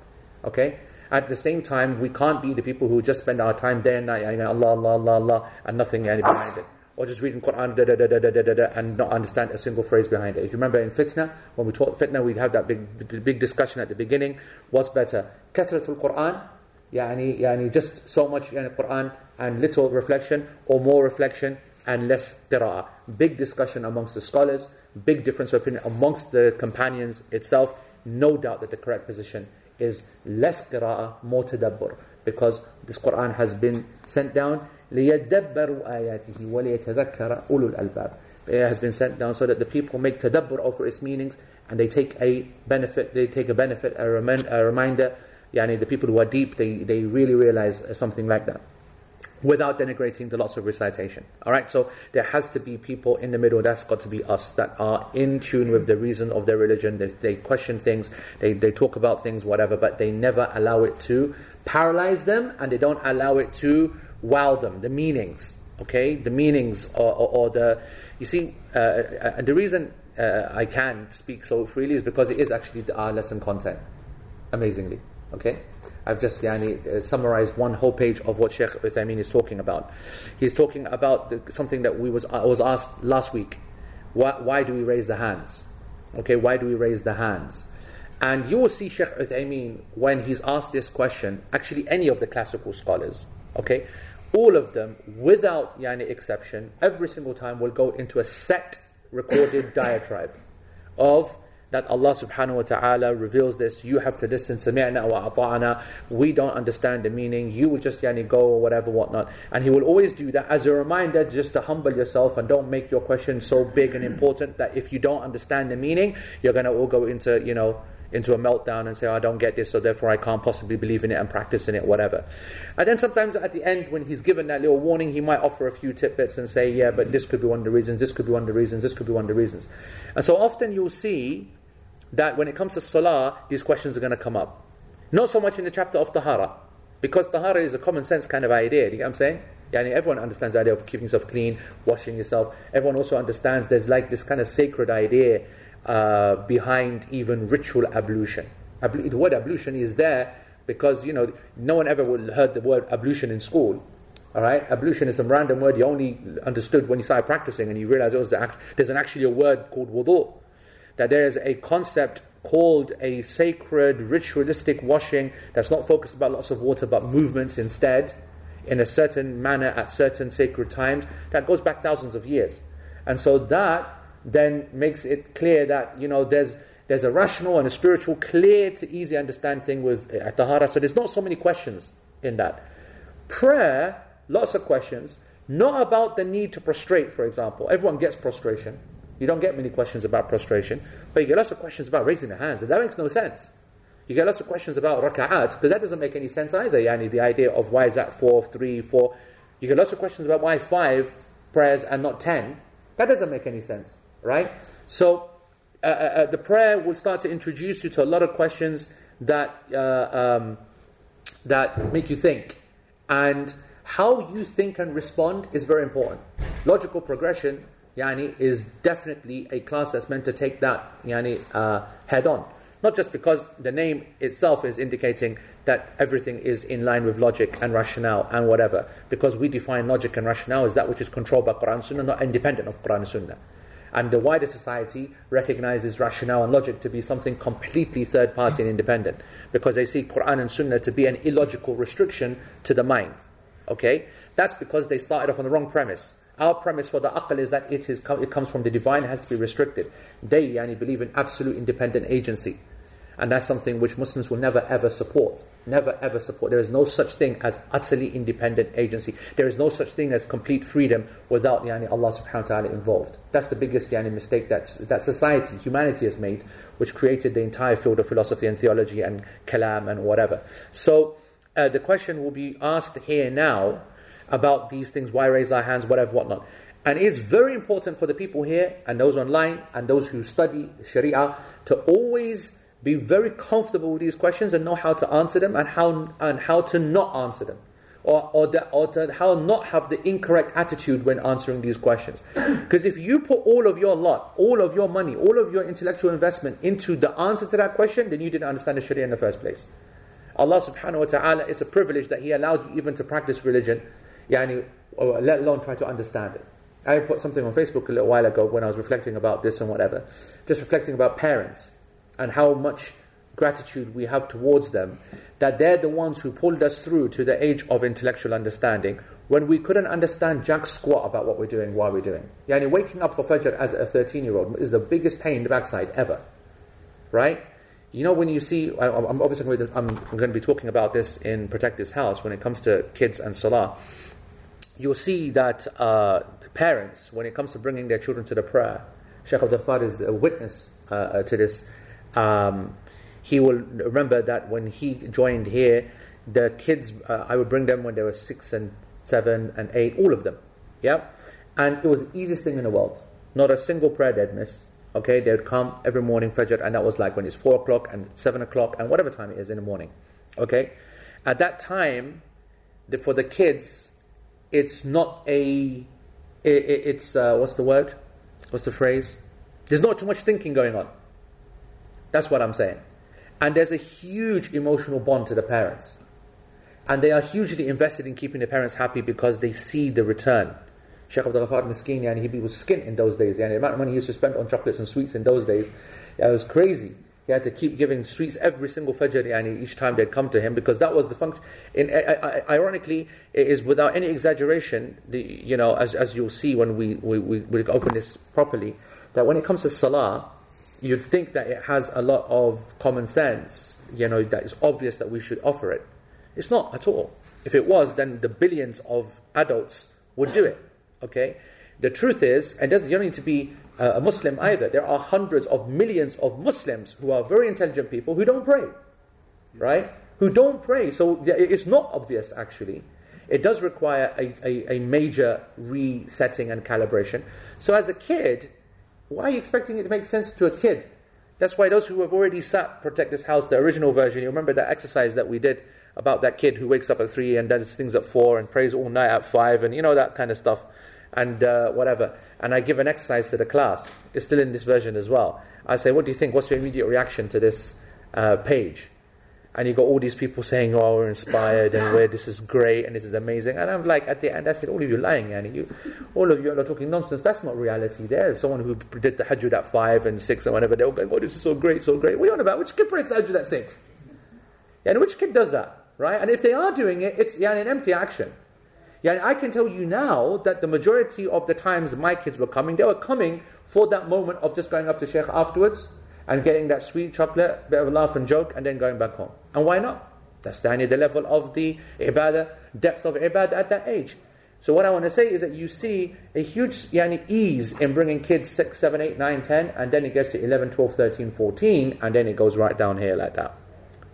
Okay? At the same time, we can't be the people who just spend our time day and night, yani, Allah, Allah, Allah, Allah, and nothing behind it. Or just reading Quran da, da, da, da, da, da, da, and not understand a single phrase behind it. If you remember in fitna, when we taught fitna, we'd have that big, big discussion at the beginning. What's better? Kathratul Quran, yani, yani just so much yani, Quran and little reflection, or more reflection and less qira'ah. Big discussion amongst the scholars, big difference of opinion amongst the companions itself. No doubt that the correct position is less qira'ah, more tadabbur. Because this Quran has been sent down لِيَدَّبَّرُوا آيَاتِهِ وَلِيَتَذَكَّرَ أُولُو الْأَلْبَابِ It has been sent down so that the people make tadabbur over its meanings and they take a benefit, they take a benefit, a, remind, a reminder. Yani the people who are deep, they, they really realize something like that without denigrating the lots of recitation. All right, so there has to be people in the middle. That's got to be us that are in tune with the reason of their religion. They, they question things, they, they talk about things, whatever, but they never allow it to paralyze them, and they don't allow it to wow them. The meanings, okay, the meanings, or, or, or the you see, uh, uh, the reason uh, I can speak so freely is because it is actually the, our lesson content. Amazingly, okay. I've just yani, uh, summarized one whole page of what Sheikh Uthaymeen is talking about. He's talking about something that we was I was asked last week. Why, why do we raise the hands? Okay, why do we raise the hands? And you will see Sheikh Uthaymeen when he's asked this question, actually any of the classical scholars, okay, all of them, without yani exception, every single time will go into a set recorded diatribe of that Allah subhanahu wa ta'ala reveals this, you have to listen, sami'na wa ata'ana, we don't understand the meaning, you will just yani, go or whatever, whatnot. And He will always do that as a reminder just to humble yourself and don't make your question so big and important that if you don't understand the meaning, you're going to all go into, you know, into a meltdown and say, oh, I don't get this, so therefore I can't possibly believe in it and practice in it, whatever. And then sometimes at the end, when he's given that little warning, he might offer a few tidbits and say, yeah, but this could be one of the reasons, this could be one of the reasons, this could be one of the reasons. And so often you'll see that when it comes to salah, these questions are going to come up. Not so much in the chapter of tahara, because tahara is a common sense kind of idea. You get what I'm saying? Yani everyone understands the idea of keeping yourself clean, washing yourself. Everyone also understands there's like this kind of sacred idea uh, behind even ritual ablution. Ablu- the word ablution is there because you know no one ever heard the word ablution in school. All right, ablution is some random word you only understood when you started practicing and you realize oh, there's an actually a word called wudu that there is a concept called a sacred ritualistic washing that's not focused about lots of water but movements instead in a certain manner at certain sacred times that goes back thousands of years. And so that then makes it clear that you know there's there's a rational and a spiritual clear to easy understand thing with uh, tahara. So there's not so many questions in that. Prayer lots of questions. Not about the need to prostrate for example. Everyone gets prostration you don't get many questions about prostration, but you get lots of questions about raising the hands, and that makes no sense. You get lots of questions about raka'at, because that doesn't make any sense either. Yani, the idea of why is that four, three, four. You get lots of questions about why five prayers and not ten. That doesn't make any sense, right? So, uh, uh, uh the prayer will start to introduce you to a lot of questions that uh, um, that make you think, and how you think and respond is very important. Logical progression yani, is definitely a class that's meant to take that yani, uh, head on. Not just because the name itself is indicating that everything is in line with logic and rationale and whatever. Because we define logic and rationale as that which is controlled by Quran and Sunnah, not independent of Quran and Sunnah. And the wider society recognizes rationale and logic to be something completely third party and independent because they see Quran and Sunnah to be an illogical restriction to the mind. Okay? That's because they started off on the wrong premise. Our premise for the aql is that it, is, it comes from the divine, has to be restricted. They yani, believe in absolute independent agency. And that's something which Muslims will never ever support. Never ever support. There is no such thing as utterly independent agency. There is no such thing as complete freedom without yani, Allah subhanahu wa ta'ala involved. That's the biggest yani, mistake that, that society, humanity has made, which created the entire field of philosophy and theology and kalam and whatever. So uh, the question will be asked here now about these things, why raise our hands, whatever, whatnot. And it's very important for the people here and those online and those who study Sharia to always be very comfortable with these questions and know how to answer them and how, and how to not answer them. Or, or, the, or to how not have the incorrect attitude when answering these questions. Because if you put all of your lot, all of your money, all of your intellectual investment into the answer to that question, then you didn't understand the Sharia in the first place. Allah subhanahu wa ta'ala, it's a privilege that He allowed you even to practice religion, yani, let alone try to understand it. I put something on Facebook a little while ago when I was reflecting about this and whatever, just reflecting about parents and how much gratitude we have towards them, that they're the ones who pulled us through to the age of intellectual understanding when we couldn't understand jack squat about what we're doing, why we're doing. Yani waking up for Fajr as a 13 year old is the biggest pain in the backside ever. Right? You know, when you see, I, am obviously going to, I'm going to be talking about this in Protect This House when it comes to kids and Salah. You'll see that uh, parents, when it comes to bringing their children to the prayer, Sheikh Abdul is a witness uh, uh, to this um, he will remember that when he joined here, the kids, uh, I would bring them when they were six and seven and eight, all of them. Yeah? And it was the easiest thing in the world. Not a single prayer they'd miss. Okay, they would come every morning, Fajr, and that was like when it's four o'clock and seven o'clock and whatever time it is in the morning. Okay? At that time, the, for the kids, it's not a, it, it's, uh, what's the word? What's the phrase? There's not too much thinking going on. That's what I'm saying. And there's a huge emotional bond to the parents. And they are hugely invested in keeping the parents happy because they see the return. Sheikh Abdul Ghaffar and he was skint in those days. And the amount of money he used to spend on chocolates and sweets in those days, it was crazy. He had to keep giving sweets every single Fajr yani, each time they'd come to him because that was the function. In, ironically, it is without any exaggeration, the, you know, as, as you'll see when we, we, we, we open this properly, that when it comes to Salah, you'd think that it has a lot of common sense, you know, that it's obvious that we should offer it. It's not at all. If it was, then the billions of adults would do it. Okay? The truth is, and you don't need to be Uh, a Muslim either, there are hundreds of millions of Muslims who are very intelligent people who don't pray. Right? Who don't pray. So it's not obvious actually. It does require a, a, a major resetting and calibration. So as a kid, why are you expecting it to make sense to a kid? That's why those who have already sat Protect This House, the original version, you remember that exercise that we did about that kid who wakes up at 3 and does things at 4 and prays all night at 5 and you know that kind of stuff and uh, whatever. And I give an exercise to the class. It's still in this version as well. I say, what do you think? What's your immediate reaction to this uh, page? and you got all these people saying, "Oh, we're inspired and we're this is great and this is amazing," and I'm like, at the end, I said, "All of you lying, and you, all of you are talking nonsense. That's not reality. There's someone who did the Hajj at five and six and whatever. They're all going, "Oh, this is so great, so great." What are you on about? Which kid prays the Hajj at six? Yeah, and which kid does that, right? And if they are doing it, it's yeah, an empty action. Yeah, I can tell you now that the majority of the times my kids were coming, they were coming for that moment of just going up to Sheikh afterwards and getting that sweet chocolate, bit of a laugh and joke, and then going back home. And why not? That's the, the level of the ibadah, depth of ibadah at that age. So what I want to say is that you see a huge yani, ease in bringing kids 6, 7, 8, 9, 10, and then it gets to 11, 12, 13, 14, and then it goes right down here like that.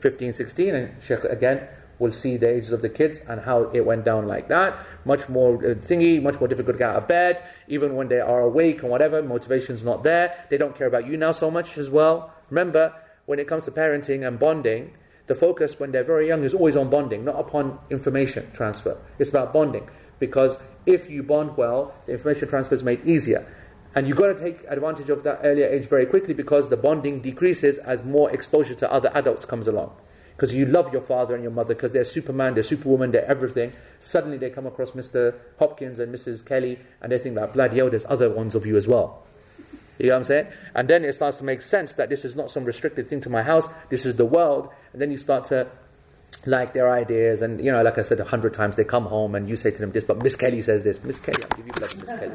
15, 16, and Sheikh again will see the ages of the kids and how it went down like that. Much more uh, thingy, much more difficult to get out of bed, even when they are awake and whatever, motivation's not there. They don't care about you now so much as well. Remember, when it comes to parenting and bonding, the focus when they're very young is always on bonding, not upon information transfer. It's about bonding. Because if you bond well, the information transfer is made easier. And you've got to take advantage of that earlier age very quickly because the bonding decreases as more exposure to other adults comes along. Because you love your father and your mother because they're Superman, they're Superwoman, they're everything. Suddenly they come across Mr. Hopkins and Mrs. Kelly and they think that, bloody hell, there's other ones of you as well. You know what I'm saying? And then it starts to make sense that this is not some restricted thing to my house, this is the world. And then you start to like their ideas. And, you know, like I said a hundred times, they come home and you say to them this, but Miss Kelly says this. Miss Kelly, I'll give you bloody Miss Kelly.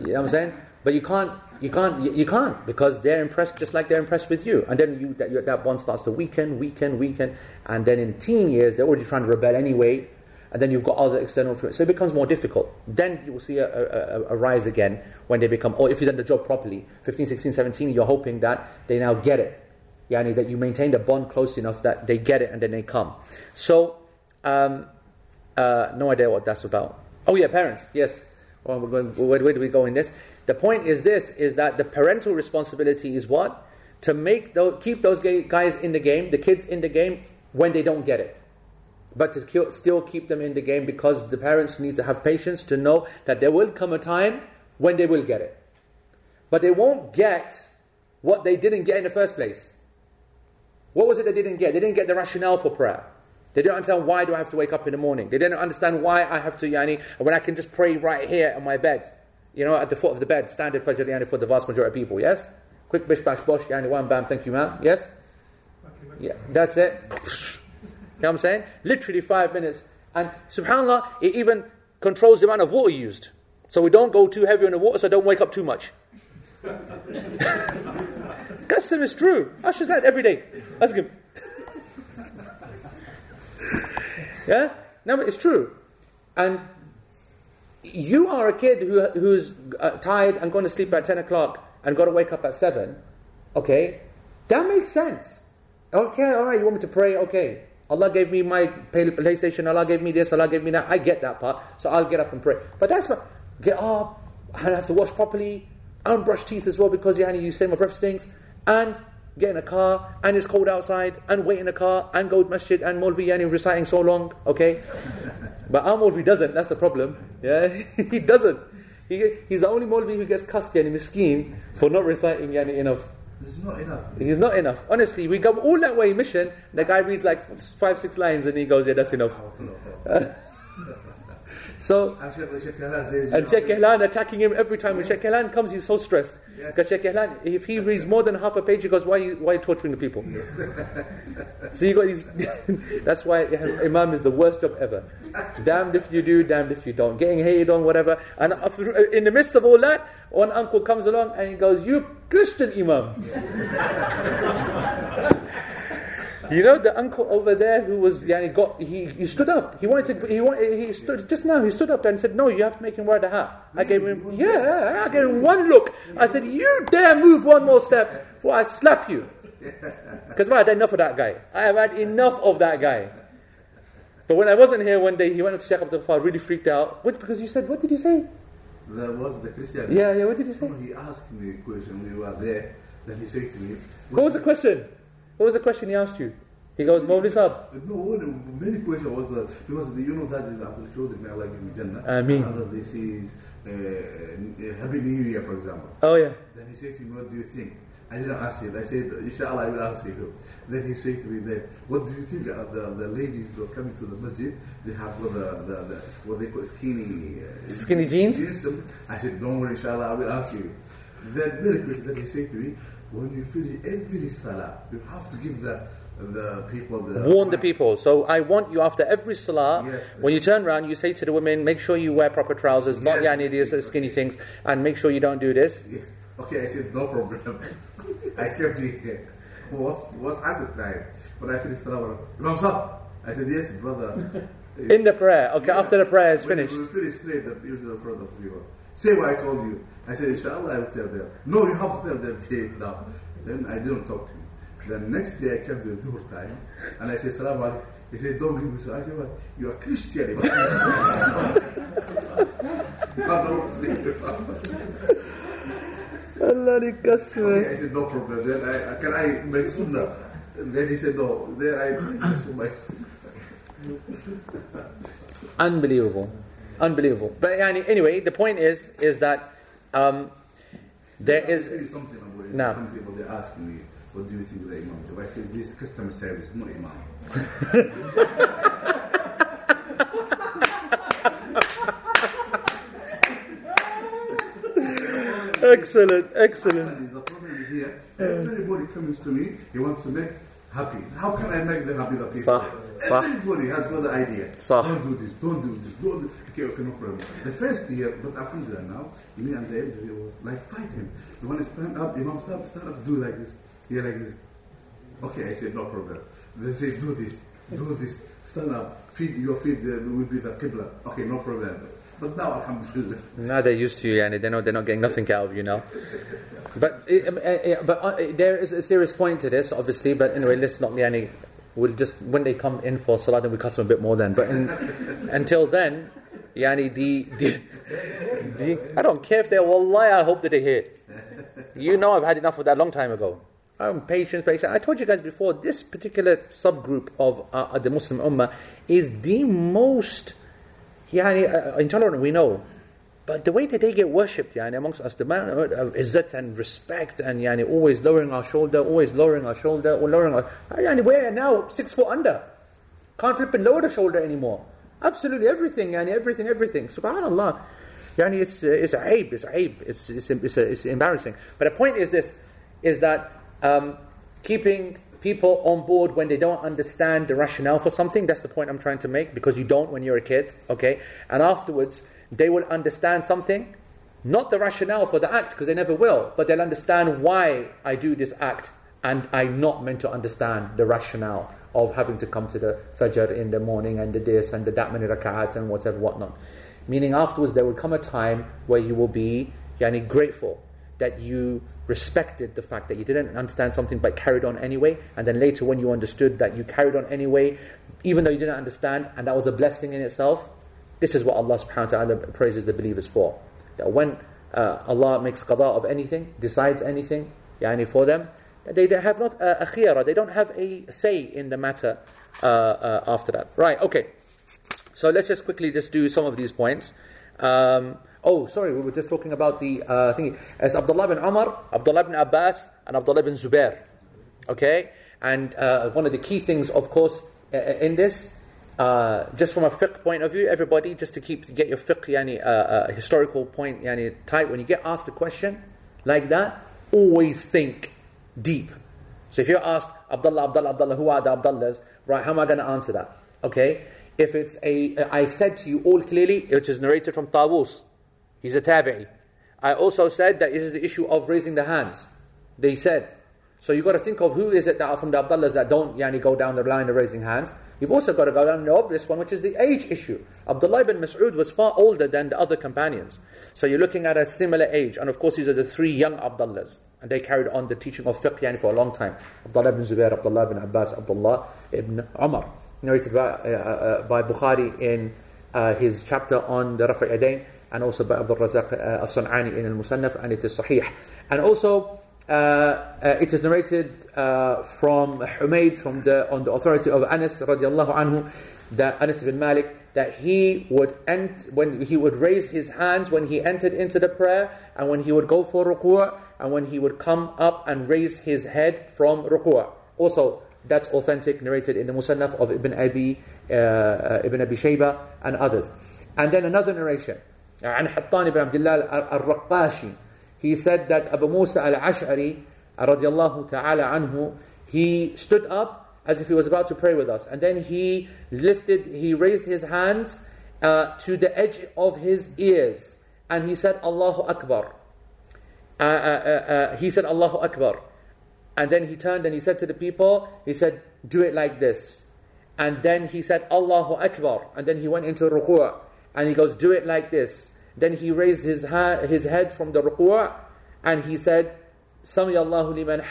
You know what I'm saying? But you can't, you can't, you, you can't because they're impressed just like they're impressed with you. And then you, that, you, that bond starts to weaken, weaken, weaken. And then in teen years, they're already trying to rebel anyway. And then you've got other external influence. So it becomes more difficult. Then you will see a, a, a, rise again when they become, or if you've done the job properly, 15, 16, 17, you're hoping that they now get it. Yani that you maintain the bond close enough that they get it and then they come. So, um, uh, no idea what that's about. Oh yeah, parents. Yes. Well, going, where, where do we go in this? The point is this: is that the parental responsibility is what to make those, keep those guys in the game, the kids in the game when they don't get it, but to still keep them in the game because the parents need to have patience to know that there will come a time when they will get it, but they won't get what they didn't get in the first place. What was it they didn't get? They didn't get the rationale for prayer. They don't understand why do I have to wake up in the morning. They didn't understand why I have to yani when I can just pray right here on my bed. You know, at the foot of the bed, standard fajr yani for the vast majority of people, yes? Quick bish bash bosh, yani one bam, thank you ma'am, yes? Yeah, that's it. You know what I'm saying? Literally five minutes. And subhanAllah, it even controls the amount of water used. So we don't go too heavy on the water, so don't wake up too much. Qasam is true. Ash is that every day. Ask him. yeah? No, it's true. And you are a kid who, who's uh, tired and going to sleep at 10 o'clock and got to wake up at 7. Okay? That makes sense. Okay, alright, you want me to pray? Okay. Allah gave me my PlayStation, Allah gave me this, Allah gave me that. I get that part, so I'll get up and pray. But that's what, get up, I have to wash properly, and brush teeth as well because yeah, you say my breath stinks, and get in a car, and it's cold outside, and wait in a car, and go to masjid, and Molvi Yani reciting so long, okay? But our Molvi doesn't, that's the problem. Yeah, he doesn't. He, he's the only Molvi who gets cussed, Yani Miskeen, for not reciting Yani enough. It's not enough. He's not enough. Honestly, we go all that way in mission. The guy reads like five, six lines and he goes, Yeah, that's enough. Oh, so, And Sheikh Sheikh Hala says, and Sheikh Kehlan attacking him every time. When Sheikh Kehlan comes, he's so stressed. Because Sheikh Kehlan, if he reads more than half a page, he goes, Why are you, why are you torturing the people? so you got these. that's why Imam is the worst job ever. Damned if you do, damned if you don't. Getting hated on, whatever. And after, in the midst of all that, one uncle comes along and he goes, You Christian Imam. You know the uncle over there who was yani got he, he stood up. He wanted to he wanted, he stood just now he stood up and said, No, you have to make him wear the hat. I gave him yeah, I gave him one look. I said, You dare move one more step before I slap you. Because I had enough of that guy. I have had enough of that guy. But when I wasn't here one day, he went up to Sheikh Abdul Ghaffar, really freaked out. What because you said, What did you say? There was the Christian. Yeah, yeah, what did you say? He asked me a question. We were there. Then he said to me, What was the question? What was the question he asked you? He goes, Mawli Sahab. No, one, many questions was the because you know that is Abdul Choudhury, may Allah give Jannah. Ameen. Another this is uh, Happy New Year, for example. Oh yeah. Then he said to me, What do you think? I didn't ask it. I said, Inshallah, I will ask you. Then he said to me, then, What do you think? Uh, the, the ladies who are coming to the masjid, they have got the, the, the what they call skinny. Uh, Skinny jeans? something. I said, Don't worry, Inshallah, I will ask you. Then, very quick, then he said to me, When you finish every salah, you have to give the, the people the. warn the people. So I want you after every salah, Yes. when you turn around, you say to the women, make sure you wear proper trousers, not Yes. yani these skinny things, and make sure you don't do this. Yes. Okay, I said, No problem. I kept it. What's, what's at the time? When I finished salah, Imam Sab. I said, Yes, brother. In the prayer, okay, after the prayer is When finished. We finish straight, the usual in front of people. Say what I told you. I said, Inshallah, I will tell them. No, you have to tell them. Say no. Then I didn't talk to him. The next day I came to the Dhuhr time and I said, Salam alaikum. He said, Don't give me so. I said, What? You are Christian. Allah the. Okay, I said, No problem. Then I, can I make sunnah? And then he said, No. Then I so my Unbelievable. Unbelievable. But anyway, the point is, is that um, there I'll is. something about it. No. Some people they ask me what do you think of the Imam job? I said, this customer service is not Imam. Excellent, excellent. The problem is here, everybody comes to me, he wants to make happy. How can I make the happy the people? صح، صح. Everybody has got the idea. صح. Don't do this, don't do this, don't do Okay, okay, no problem. The first year, but alhamdulillah now, me and the elderly was like fighting. You want to stand up, Imam Sahib, stand up, do like this, here like this. Okay, I said, no problem. They say, do this, do this, stand up, feed, your feet uh, will be the qibla. Okay, no problem. But now, alhamdulillah. Now they're used to you, and they know they're not getting nothing out of you now. But uh, uh, uh, but uh, there is a serious point to this, obviously. But anyway, let's not be yani, We'll just when they come in for salah, then we cuss them a bit more then. But in, until then, yani the, the the I don't care if they're wallahi. I hope that they hear. You know, I've had enough of that long time ago. I'm patient, patient. I told you guys before. This particular subgroup of uh, the Muslim Ummah is the most yani, uh, intolerant we know. But the way that they get worshipped yani, amongst us, the man of izzat and respect and yani, always lowering our shoulder, always lowering our shoulder, or lowering our. Yani, we're now six foot under. Can't flip and lower the shoulder anymore. Absolutely everything, yani, everything, everything. Subhanallah. Yani, it's, uh, it's a aib, it's aib, it's, it's, it's, it's embarrassing. But the point is this, is that um, keeping people on board when they don't understand the rationale for something, that's the point I'm trying to make, because you don't when you're a kid, okay? And afterwards, they will understand something, not the rationale for the act, because they never will, but they'll understand why I do this act, and I'm not meant to understand the rationale of having to come to the Fajr in the morning and the this and the that many rak'at and whatever, whatnot. Meaning afterwards there will come a time where you will be yani, grateful that you respected the fact that you didn't understand something but carried on anyway, and then later when you understood that you carried on anyway, even though you didn't understand, and that was a blessing in itself, this is what Allah subhanahu wa ta'ala praises the believers for. That when uh, Allah makes qada of anything, decides anything, yani for them, they have not a, khiyara, they don't have a say in the matter uh, uh, after that. Right, okay. So let's just quickly just do some of these points. Um, oh, sorry, we were just talking about the uh, thing. As Abdullah bin Umar, Abdullah bin Abbas, and Abdullah bin Zubair. Okay? And uh, one of the key things, of course, uh, in this uh, just from a fiqh point of view, everybody, just to keep get your fiqh yani, uh, uh, historical point yani, tight, when you get asked a question like that, always think deep. So if you're asked, Abdullah, Abdullah, Abdullah, who are the Abdullahs? Right, how am I going to answer that? Okay? If it's a, I said to you all clearly, which is narrated from Tawus, he's a tabi'i. I also said that it is the issue of raising the hands. They said. So you've got to think of who is it that are from the Abdullahs that don't yani, go down the line of raising hands. You've also got to go down the obvious one, which is the age issue. Abdullah ibn Mas'ud was far older than the other companions. So you're looking at a similar age. And of course, these are the three young Abdullahs. And they carried on the teaching of fiqh yani, for a long time. Abdullah ibn Zubair, Abdullah ibn Abbas, Abdullah ibn Umar. Narrated by, uh, uh, by Bukhari in uh, his chapter on the Rafa' Adain, and also by Abdul Razak uh, as-San'ani in al-Musannaf, and it is sahih. And also, uh, uh, it is narrated uh, from Humayd from the, on the authority of Anas radiallahu anhu, that Anas ibn Malik, that he would end, when he would raise his hands when he entered into the prayer, and when he would go for ruku', and when he would come up and raise his head from ruku'. Also, that's authentic, narrated in the Musannaf of Ibn Abi, uh, uh, Ibn Abi Shayba and others. And then another narration, عن حطان بن عبد الله الرقاشي he said that Abu Musa al-Ash'ari radiallahu ta'ala anhu, he stood up as if he was about to pray with us. And then he lifted, he raised his hands uh, to the edge of his ears. And he said, Allahu Akbar. Uh, uh, uh, uh he said, Allahu Akbar. And then he turned and he said to the people, he said, do it like this. And then he said, Allahu Akbar. And then he went into ruku' and he goes, do it like this. Then he raised his, ha- his head from the ruku' and he said, Sami Allahu liman.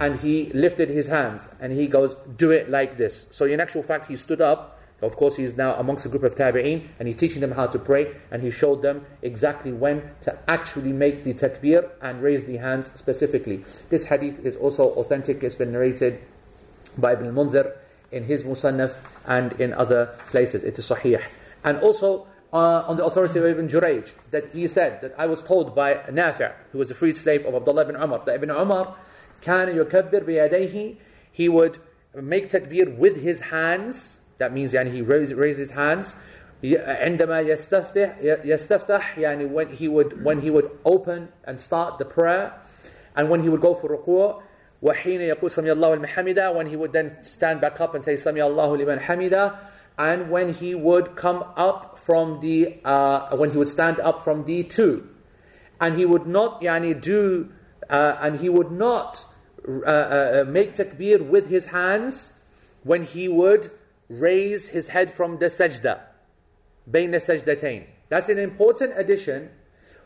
And he lifted his hands and he goes, Do it like this. So, in actual fact, he stood up. Of course, he's now amongst a group of tabi'een and he's teaching them how to pray and he showed them exactly when to actually make the takbir and raise the hands specifically. This hadith is also authentic, it's been narrated by Ibn al-Munzir in his Musannaf and in other places. It is sahih And also, uh, on the authority of Ibn Jurayj that he said that I was told by Nafi' who was a freed slave of Abdullah ibn Umar that Ibn Umar كان يكبر بيديه he would make takbir with his hands that means يعني he raise, raise his hands عندما يستفتح يستفتح يعني when he would when he would open and start the prayer and when he would go for ركوع وحين يقول سمي الله لمن حمده when he would then stand back up and say سمي الله لمن حمده and when he would come up from the, uh, when he would stand up from the two. And he would not, yani, do, uh, and he would not uh, uh, uh make takbir with his hands when he would raise his head from the sajda, bain sajdatain. That's an important addition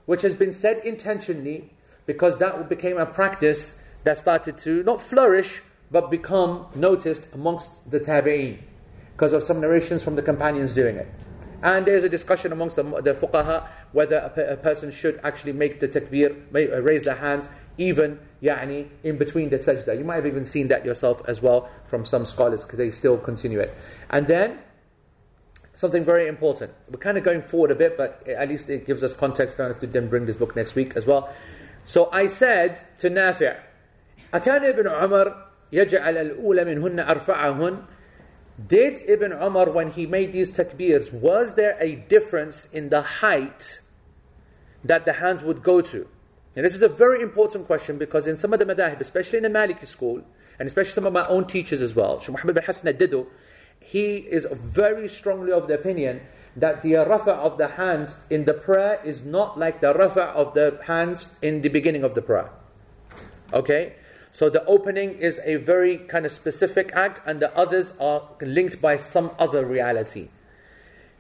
which has been said intentionally because that became a practice that started to not flourish but become noticed amongst the tabi'een because of some narrations from the companions doing it and there's a discussion amongst the, the fuqaha whether a, pe- a person should actually make the takbir, may, uh, raise their hands, even yani, in between the sajda. You might have even seen that yourself as well from some scholars because they still continue it. And then, something very important. We're kind of going forward a bit, but at least it gives us context. I don't have to then bring this book next week as well. So I said to Nafi' أكان ابن عمر يجعل الأولى منهن أرفعهن did Ibn Umar, when he made these takbirs, was there a difference in the height that the hands would go to? And this is a very important question because in some of the madahib, especially in the Maliki school, and especially some of my own teachers as well, Shaykh Muhammad bin Hassan al-Didu, he is very strongly of the opinion that the rafa of the hands in the prayer is not like the rafa of the hands in the beginning of the prayer. Okay? So the opening is a very kind of specific act, and the others are linked by some other reality.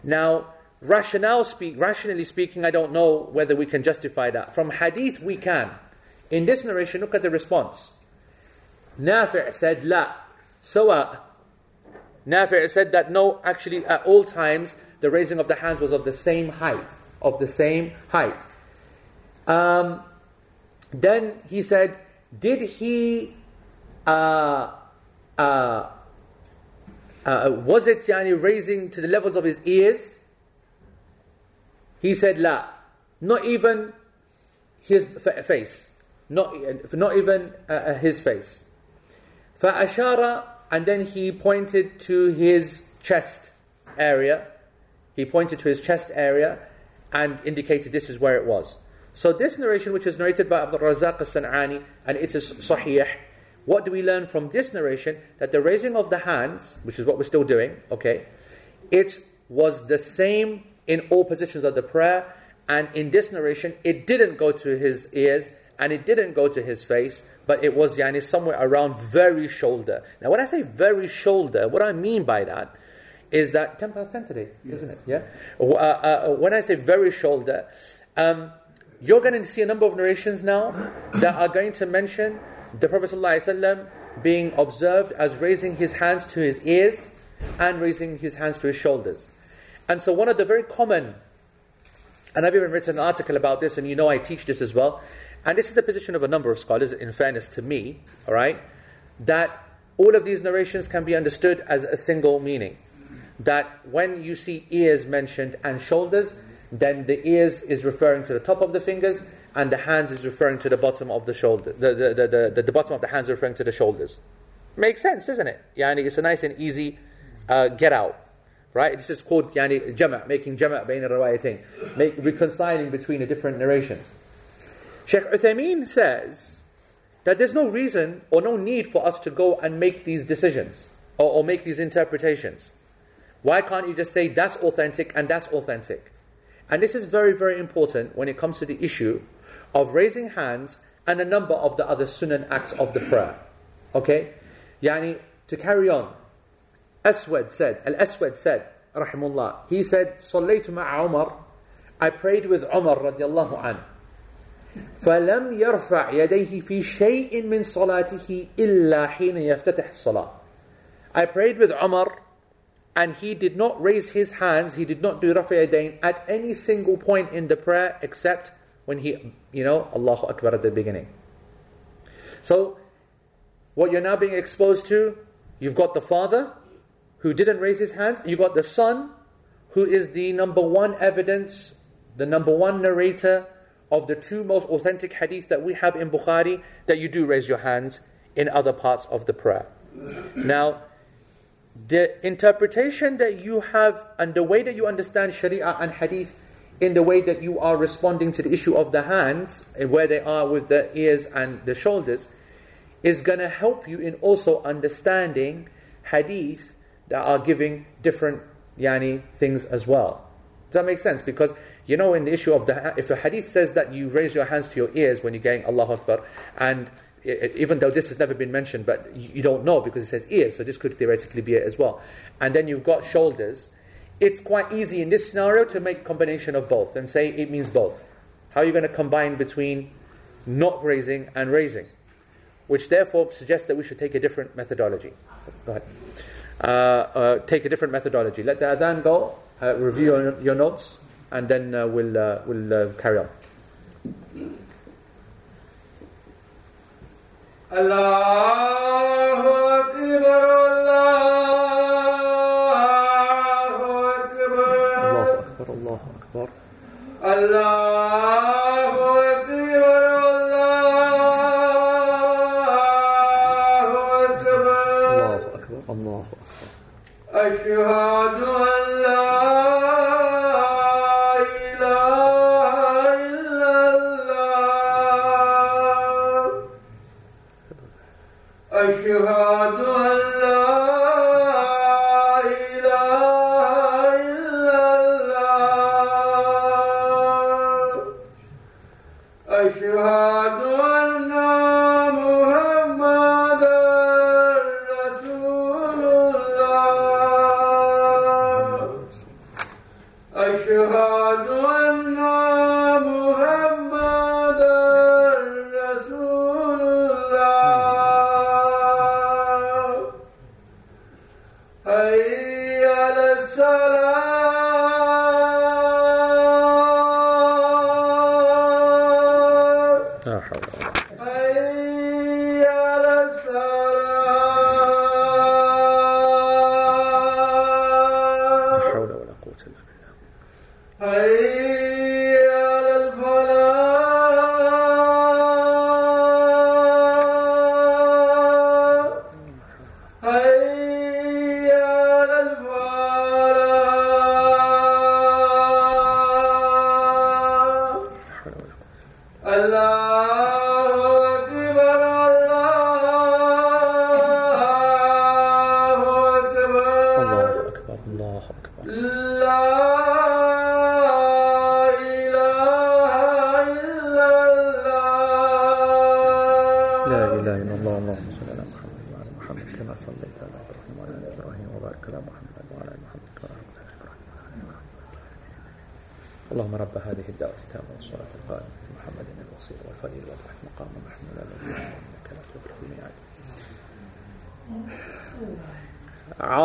Now, rationale speak, rationally speaking, I don't know whether we can justify that. From hadith, we can. In this narration, look at the response. Nafi' said, La. Sawa. Nafi' said that no, actually, at all times, the raising of the hands was of the same height. Of the same height. Um, then he said, did he uh, uh, uh, was it yani raising to the levels of his ears he said la not even his f- face not, not even uh, his face فأشار and then he pointed to his chest area he pointed to his chest area and indicated this is where it was so this narration, which is narrated by Abdul Razak al-San'ani, and it is sahih, what do we learn from this narration? That the raising of the hands, which is what we're still doing, okay, it was the same in all positions of the prayer, and in this narration, it didn't go to his ears, and it didn't go to his face, but it was yani, somewhere around very shoulder. Now, when I say very shoulder, what I mean by that is that 10 past 10 today, yes. isn't it? Yeah? Uh, uh, when I say very shoulder, um, you're going to see a number of narrations now that are going to mention the Prophet ﷺ being observed as raising his hands to his ears and raising his hands to his shoulders. And so, one of the very common, and I've even written an article about this, and you know I teach this as well, and this is the position of a number of scholars, in fairness to me, all right, that all of these narrations can be understood as a single meaning. That when you see ears mentioned and shoulders, then the ears is referring to the top of the fingers, and the hands is referring to the bottom of the shoulder. The, the, the, the, the bottom of the hands referring to the shoulders. Makes sense, isn't it? Yani, it's a nice and easy uh, get out. Right? This is called yani, jama', making jama' bain riwayatain, make reconciling between the different narrations. Sheikh Uthaymeen says that there's no reason or no need for us to go and make these decisions or, or make these interpretations. Why can't you just say that's authentic and that's authentic? And this is very, very important when it comes to the issue of raising hands and a number of the other sunan acts of the prayer. Okay? Yani, to carry on, Aswad said, Al Aswad said, Rahimullah, he said, صليت مع عمر, I prayed with Umar radiallahu an. فلم يرفع يديه في شيء من صلاته إلا حين يفتتح الصلاة. I prayed with Umar and he did not raise his hands, he did not do Rafi at any single point in the prayer except when he, you know, Allahu Akbar at the beginning. So, what you're now being exposed to, you've got the father who didn't raise his hands, you've got the son who is the number one evidence, the number one narrator of the two most authentic hadith that we have in Bukhari that you do raise your hands in other parts of the prayer. Now, the interpretation that you have and the way that you understand Sharia and Hadith in the way that you are responding to the issue of the hands and where they are with the ears and the shoulders is going to help you in also understanding Hadith that are giving different yani things as well. Does that make sense? Because you know, in the issue of the if a hadith says that you raise your hands to your ears when you're going Allah Akbar, and even though this has never been mentioned, but you don't know because it says ears, so this could theoretically be it as well. And then you've got shoulders. It's quite easy in this scenario to make combination of both and say it means both. How are you going to combine between not raising and raising? Which therefore suggests that we should take a different methodology. Go ahead. Uh, uh, take a different methodology. Let the adhan go, uh, review your, your, notes, and then uh, we'll, uh, we'll uh, carry on. الله أكبر الله أكبر الله أكبر. الله أكبر الله أكبر. الله أكبر الله أكبر. الله أكبر أشهد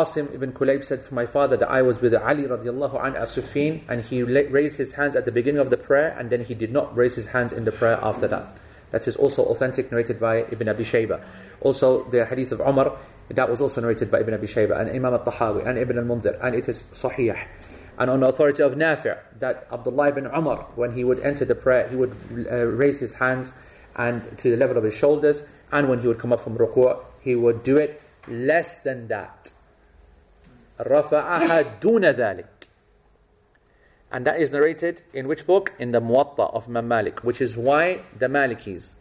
Asim ibn Kulayb said to my father that I was with Ali radiallahu anhu at Siffin and he raised his hands at the beginning of the prayer and then he did not raise his hands in the prayer after that. That is also authentic, narrated by Ibn Abi Shayba. Also, the hadith of Umar, that was also narrated by Ibn Abi Shayba and Imam al-Tahawi and Ibn al-Mundhir and it is sahih. And on the authority of Nafi' that Abdullah ibn Umar, when he would enter the prayer, he would uh, raise his hands and to the level of his shoulders and when he would come up from ruku' he would do it less than that. رفعها دون ذلك and that is narrated in which book? In the Muwatta of Imam Malik, which is why the Malikis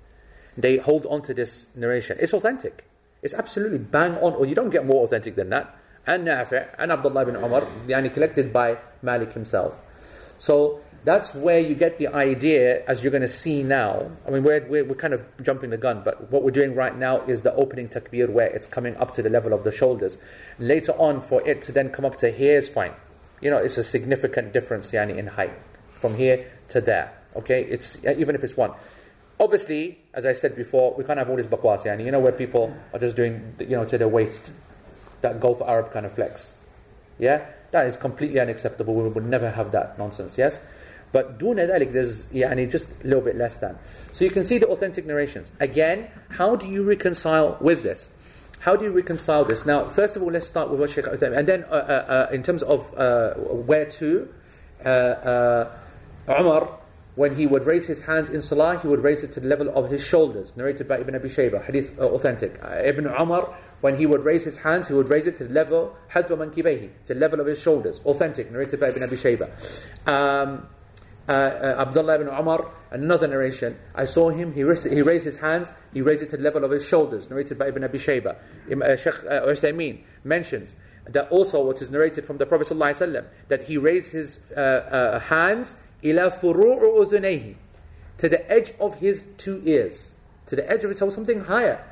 they hold on to this narration. It's authentic. It's absolutely bang on, or you don't get more authentic than that. And Nafi' and Abdullah bin Umar, yani collected by Malik himself. So that's where you get the idea, as you're going to see now. I mean, we're, we're, we're kind of jumping the gun, but what we're doing right now is the opening takbir where it's coming up to the level of the shoulders. Later on, for it to then come up to here is fine. You know, it's a significant difference yani, in height from here to there. Okay, it's even if it's one. Obviously, as I said before, we can't have all this bakwas. Yani, you know, where people are just doing, you know, to their waist, that Gulf Arab kind of flex. Yeah, that is completely unacceptable. We would never have that nonsense. Yes, but duna ذلك, there's yani, just a little bit less than. So you can see the authentic narrations. Again, how do you reconcile with this? How do you reconcile this? Now, first of all, let's start with what Sheikh Uthaymeen, and then uh, uh, uh, in terms of uh, where to, uh, uh, Umar when he would raise his hands in salah, he would raise it to the level of his shoulders, narrated by Ibn Abi Shaybah, hadith uh, authentic. Uh, Ibn Umar, when he would raise his hands, he would raise it to the level, hadwa mankibaihi, to the level of his shoulders, authentic, narrated by Ibn Abi Shaybah. Um, uh, uh, Abdullah ibn Umar, another narration, I saw him, he raised, he raised his hands, he raised it to the level of his shoulders, narrated by Ibn Abi Shaybah. Im- uh, Sheikh uh, Uthaymeen mentions that also what is narrated from the Prophet ﷺ, that he raised his uh, uh, hands ila furu'u udhunayhi, to the edge of his two ears, to the edge of it, so something higher.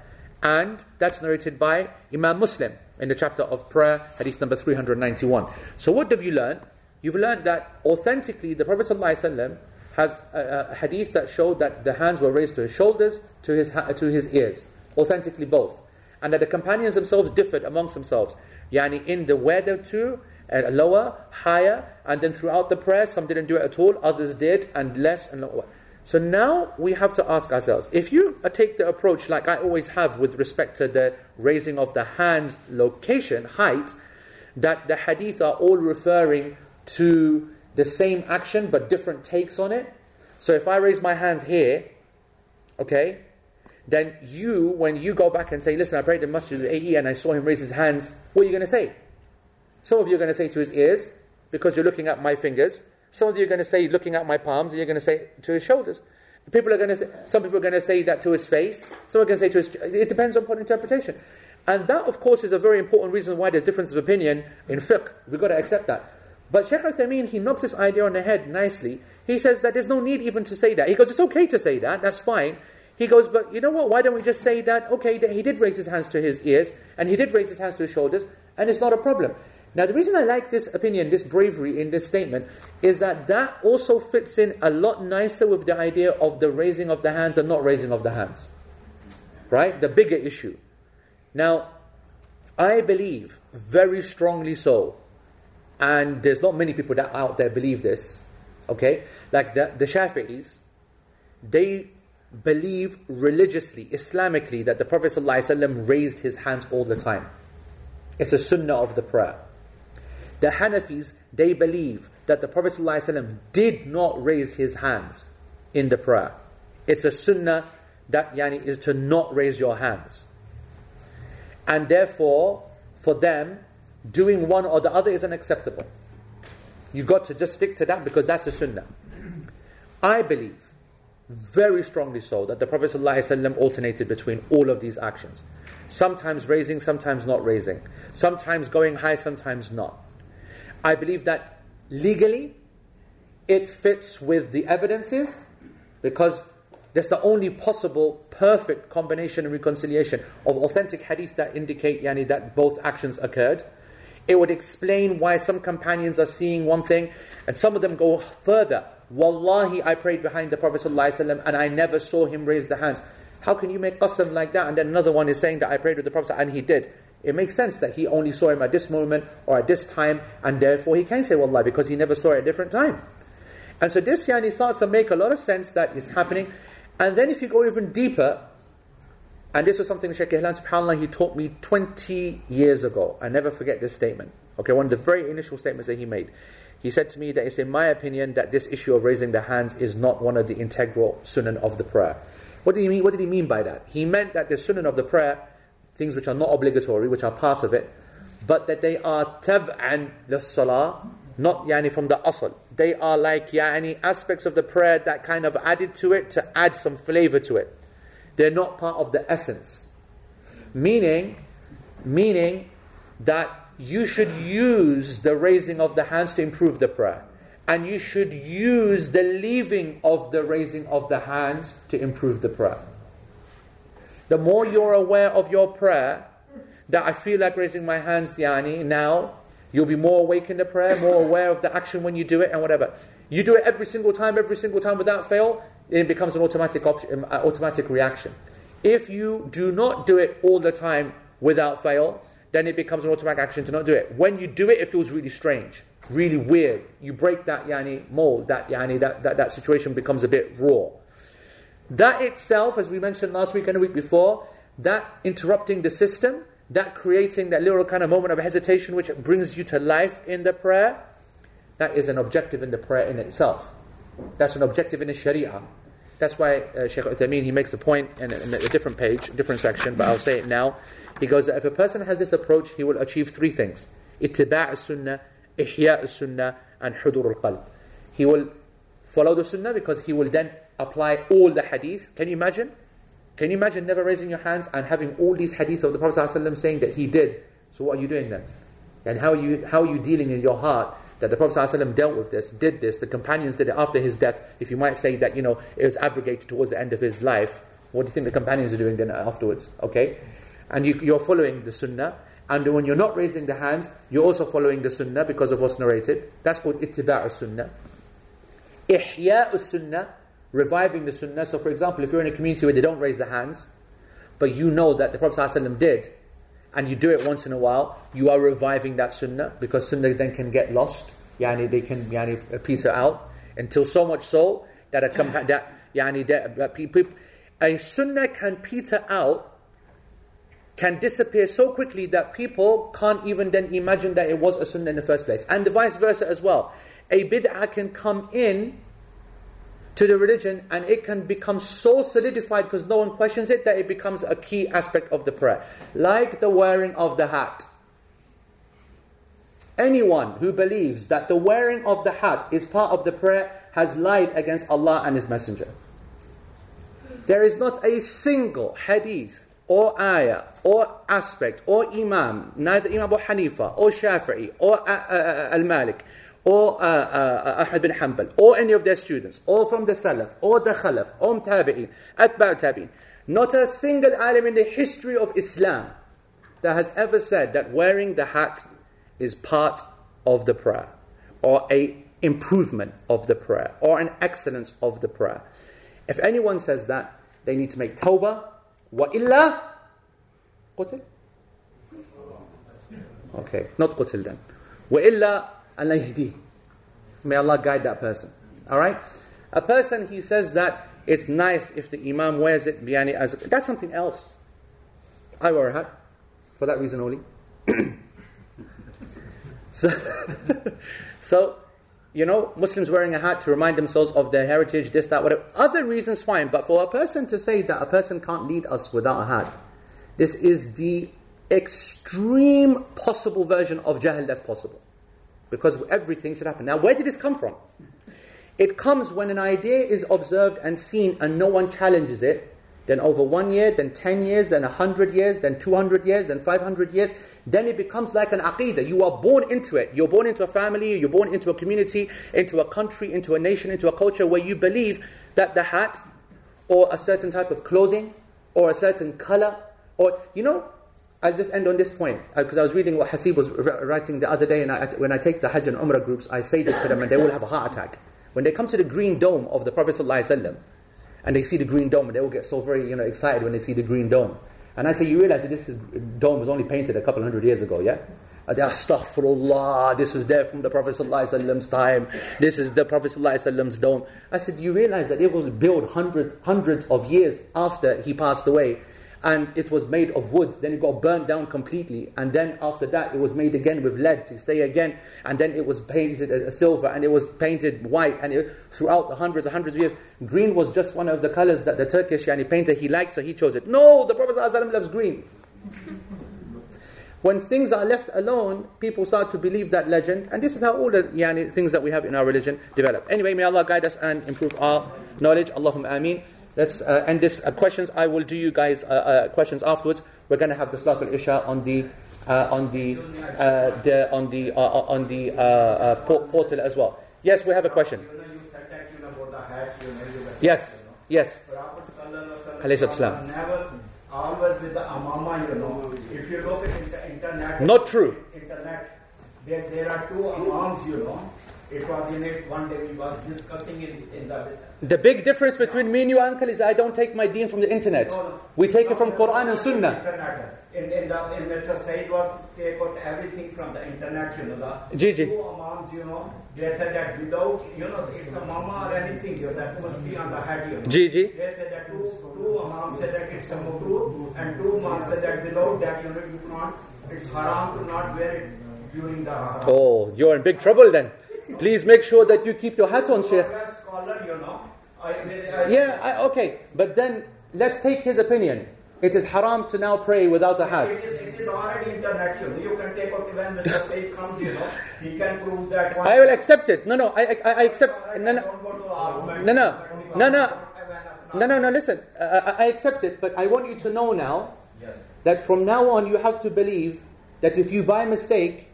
And that's narrated by Imam Muslim in the chapter of prayer, hadith number 391. So what have you learned? You've learned that authentically the Prophet ﷺ has a, a hadith that showed that the hands were raised to his shoulders, to his, ha- to his ears. Authentically both. And that the companions themselves differed amongst themselves. Yani in the where to, uh, lower, higher, and then throughout the prayer, some didn't do it at all, others did, and less, and lower. So now we have to ask ourselves if you uh, take the approach like I always have with respect to the raising of the hands location, height, that the hadith are all referring to the same action but different takes on it. So if I raise my hands here, okay, then you, when you go back and say, listen, I prayed in Masjid al-A'i and I saw him raise his hands, what are you going to say? Some of you are going to say to his ears, because you're looking at my fingers. Some of you are going to say, looking at my palms, and you're going to say to his shoulders. People are going to say, some people are going to say that to his face. Some are going to say to his. It depends upon interpretation, and that, of course, is a very important reason why there's differences of opinion in fiqh. We've got to accept that. But Sheikh Uthaymeen, he knocks this idea on the head nicely. He says that there's no need even to say that. He goes, it's okay to say that. That's fine. He goes, but you know what? Why don't we just say that? Okay, that he did raise his hands to his ears, and he did raise his hands to his shoulders, and it's not a problem. Now, the reason I like this opinion, this bravery in this statement, is that that also fits in a lot nicer with the idea of the raising of the hands and not raising of the hands. Right? The bigger issue. Now, I believe very strongly so, and there's not many people that out there believe this, okay? Like the, the Shafi'is, they believe religiously, Islamically, that the Prophet ﷺ raised his hands all the time. It's a sunnah of the prayer. The Hanafis, they believe that the Prophet ﷺ did not raise his hands in the prayer. It's a sunnah that yani, is to not raise your hands. And therefore, for them, doing one or the other is unacceptable. You've got to just stick to that because that's a sunnah. I believe, very strongly so, that the Prophet ﷺ alternated between all of these actions. Sometimes raising, sometimes not raising. Sometimes going high, sometimes not. I believe that legally it fits with the evidences because that's the only possible perfect combination and reconciliation of authentic hadith that indicate yani, that both actions occurred. It would explain why some companions are seeing one thing and some of them go further. Wallahi, I prayed behind the Prophet ﷺ and I never saw him raise the hands. How can you make qasam like that? And then another one is saying that I prayed with the Prophet and he did. It makes sense that he only saw him at this moment or at this time, and therefore he can say Wallahi because he never saw it at a different time. And so this yani starts to make a lot of sense that is happening. And then if you go even deeper, and this was something Sheikh Ihlan subhanAllah, he taught me 20 years ago. I never forget this statement. Okay, one of the very initial statements that he made. He said to me that it's in my opinion that this issue of raising the hands is not one of the integral sunan of the prayer. What did he mean? What did he mean by that? He meant that the sunan of the prayer, things which are not obligatory, which are part of it, but that they are tab'an lis-salah, not yani from the asl. They are like yani aspects of the prayer that kind of added to it to add some flavor to it. They're not part of the essence. Meaning, meaning that you should use the raising of the hands to improve the prayer. And you should use the leaving of the raising of the hands to improve the prayer. The more you're aware of your prayer, that I feel like raising my hands, yani, now, you'll be more awake in the prayer, more aware of the action when you do it and whatever. You do it every single time, every single time without fail, it becomes an automatic, op- um, uh, automatic reaction. If you do not do it all the time without fail, then it becomes an automatic action to not do it. When you do it, it feels really strange, really weird. You break that yani mold, that yani that, that, that situation becomes a bit raw. That itself, as we mentioned last week and a week before, that interrupting the system, that creating that little kind of moment of hesitation which brings you to life in the prayer, that is an objective in the prayer in itself. That's an objective in the Sharia. That's why uh, Sheikh Uthameen, he makes the point in, in a different page, different section, but I'll say it now. He goes that if a person has this approach, he will achieve three things. Ittiba' sunnah, ihya' sunnah, and hudur al-qalb. He will follow the sunnah because he will then apply all the hadith. Can you imagine? Can you imagine never raising your hands and having all these hadith of the Prophet ﷺ saying that he did? So what are you doing then? And how are you, how are you dealing in your heart that the Prophet ﷺ dealt with this, did this, the companions did it after his death? If you might say that, you know, it was abrogated towards the end of his life, what do you think the companions are doing then afterwards? Okay? And you, you're following the sunnah. And when you're not raising the hands, you're also following the sunnah because of what's narrated. That's called ittiba' sunnah. Ihya' sunnah, reviving the sunnah. So, for example, if you're in a community where they don't raise the hands, but you know that the Prophet ﷺ did, and you do it once in a while, you are reviving that sunnah because sunnah then can get lost. Yani they can yani, peter out until so much so that a compa- that yani that, people a sunnah can peter out can disappear so quickly that people can't even then imagine that it was a sunnah in the first place. And the vice versa as well. A bid'ah can come in to the religion and it can become so solidified because no one questions it that it becomes a key aspect of the prayer. Like the wearing of the hat. Anyone who believes that the wearing of the hat is part of the prayer has lied against Allah and His Messenger. There is not a single hadith or ayah or aspect or imam, neither Imam Abu Hanifa or Shafi'i or uh, uh, Al Malik or uh, uh, uh Ahmed bin Hanbal or any of their students or from the Salaf or the Khalaf or Tabi'in, Atba' Tabi'in. Not a single alim in the history of Islam that has ever said that wearing the hat is part of the prayer or a improvement of the prayer or an excellence of the prayer. If anyone says that, they need to make tawbah. Wa illa qutil. Okay, not qutil then. Wa illa Allah. May Allah guide that person. Alright? A person, he says that it's nice if the Imam wears it yani, as that's something else. I wear a hat for that reason only. so, so, you know, Muslims wearing a hat to remind themselves of their heritage, this, that, whatever. Other reasons, fine. But for a person to say that a person can't lead us without a hat, this is the extreme possible version of jahil that's possible. Because everything should happen. Now, where did this come from? It comes when an idea is observed and seen and no one challenges it. Then over one year, then 10 years, then 100 years, then 200 years, then 500 years. Then it becomes like an aqidah. You are born into it. You're born into a family, you're born into a community, into a country, into a nation, into a culture where you believe that the hat or a certain type of clothing or a certain color or, you know, I'll just end on this point because I was reading what Hasib was writing the other day, and I, when I take the Hajj and Umrah groups, I say this to them, and they will have a heart attack. When they come to the green dome of the Prophet ﷺ, and they see the green dome, and they will get so very you know, excited when they see the green dome. And I say, you realize that this is, dome was only painted a couple hundred years ago, yeah? And they are, astaghfirullah, this is there from the Prophet ﷺ's time, this is the Prophet ﷺ's dome. I said, you realize that it was built hundreds, hundreds of years after he passed away, and it was made of wood. Then it got burnt down completely, and then after that, it was made again with lead to stay again, and then it was painted a silver, and it was painted white, and it, throughout the hundreds and hundreds of years, green was just one of the colors that the Turkish yani, painter he liked, so he chose it. No, the Prophet ﷺ loves green. When things are left alone, people start to believe that legend, and this is how all the yani, things that we have in our religion develop. Anyway, may Allah guide us and improve our knowledge. Allahumma ameen. Let's uh, end this uh, questions. I will do you guys uh, uh questions afterwards. We're going to have the Salatul Isha on the uh, on the, uh, the on the on the portal as well. Yes, we have a question. You know, you said that you know about the hat, you know, you were- Yes, yes. Prophet sallallahu alaihi salam. wasallam never always with the amama, you know. If you look at inter- internet, Not true. Internet, there, there are two imams, you know. It was in it one day we was discussing it in the. The big difference between me and you, uncle, is I don't take my deen from the internet. No, no. We take it from No, Quran and Sunnah. Internet. In, in the in Mr. Said was take out everything from the internet, you know. The ji. two imams, you know, they said that without, you know, it's a mama or anything, you know, that must be on the head, you know. Ji. They said that two, two imams said that it's a makruh, and two imams said that without that, you know, you cannot, it's haram to not wear it during the haram. Oh, you're in big trouble then. Please make sure that you keep your hat on, Sheikh. Well, scholars I, I, Yeah, I, okay, but then let's take his opinion. It is haram to now pray without a hat. is, it is already international. You can take out when Mr. Said comes, you know, he can prove that one. I will accept it. No, no, I, I, I accept. No, no, Don't go to argument. No, no. No, no. I don't have enough no, no, no. Listen, I I accept it, but I want you to know now Yes. that from now on you have to believe that if you by mistake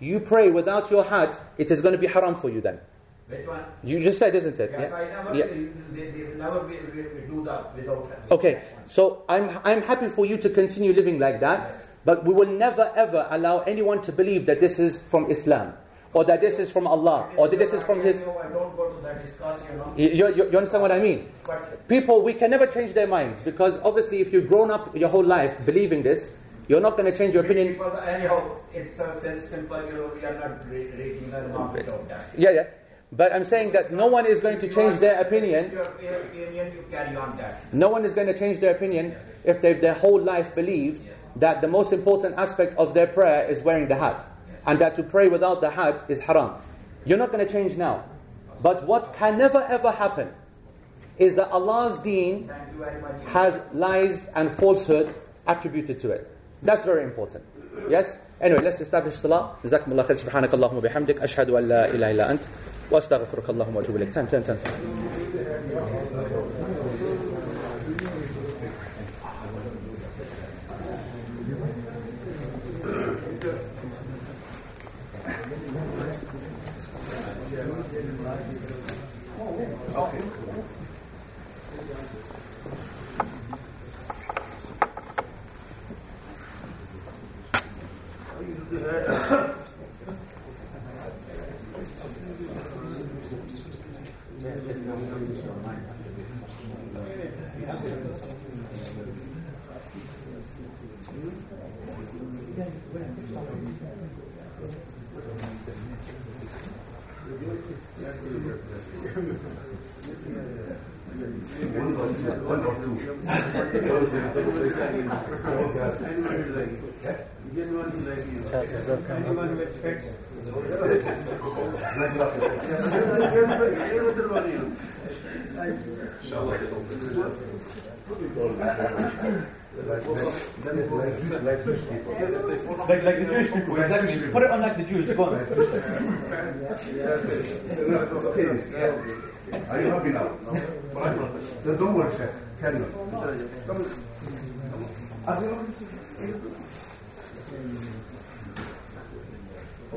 you pray without your hat, it is going to be haram for you. Then Which one? you just said, isn't it? Yes, Yeah. I never, Yeah. they, they never be, we, we do that without. Okay, so I'm, I'm happy for you to continue living like that, but we will never ever allow anyone to believe that this is from Islam, or that this is from Allah, or that this is from His. I don't go to that discuss, you know. You, you, you understand what I mean? But People, we can never change their minds because obviously, if you've grown up your whole life believing this, you're not going to change your opinion. Because anyhow, it's a very simple, you know, we are not re- reading the market of that. Yeah, yeah. But I'm saying that no one is going to change their opinion. Your opinion, you carry on that. No one is going to change their opinion if they've their whole life believed that the most important aspect of their prayer is wearing the hat, and that to pray without the hat is haram. You're not going to change now. But what can never ever happen is that Allah's deen Thank you very much. has lies and falsehood attributed to it. That's very important. Yes? Anyway, let's establish salah. جزاكم الله خير سبحانك اللهم وبحمدك أشهد أن لا إله إلا أنت وأستغفرك اللهم وأتوب إليك. Ten, ten, ten. Like, like the Jewish people, exactly. Put it on like the Jews. Go on. Are you happy now? Then don't worry, Sheikh. Carry on. Come on.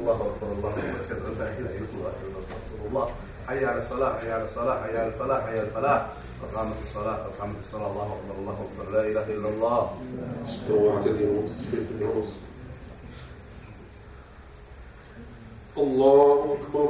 الله أكبر الله اكبر لا الله اشهد ان رسول الله حي على الصلاة حي على الصلاة حي على الفلاح حي على الفلاح. اقامت الصلاة اقامت الصلاة. الله أكبر الله أكبر. لا إله إلا الله. استوى اعتدلوا في الفردوس الله أكبر.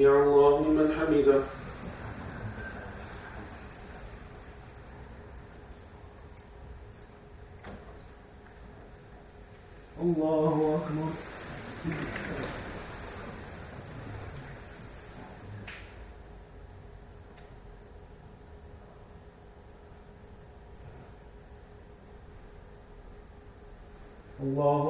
سمع الله لمن حمده. الله أكبر. الله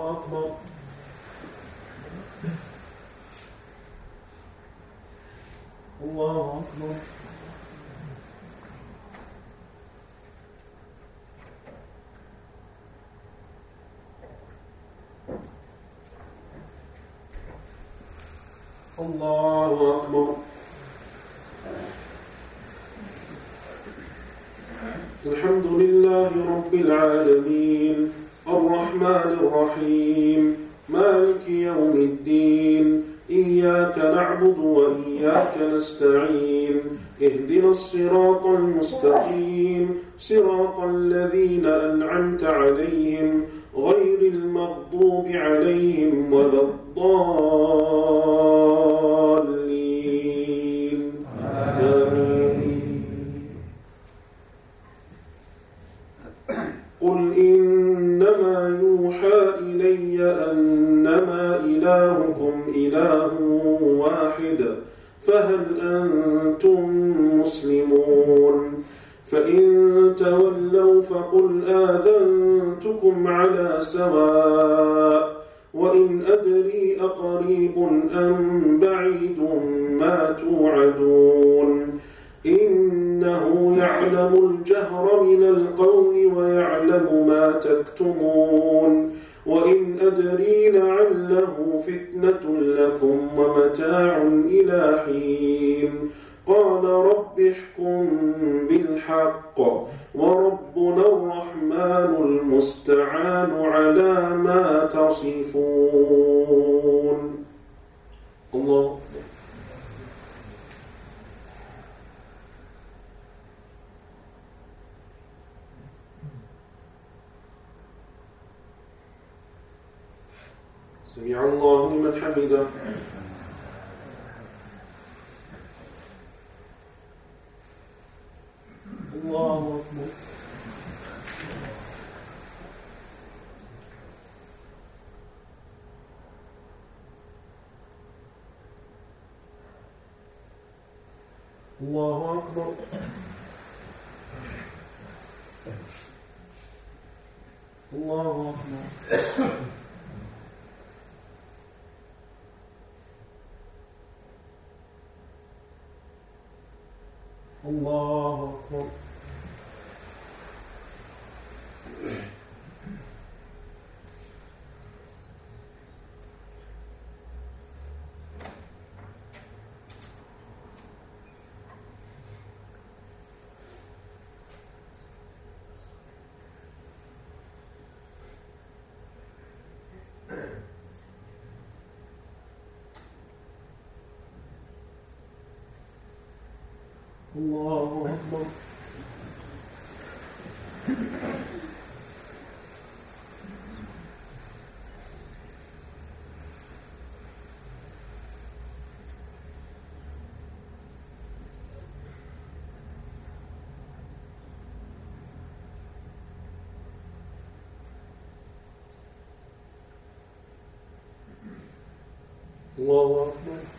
سمع الله لمن حمده. الله أكبر الله أكبر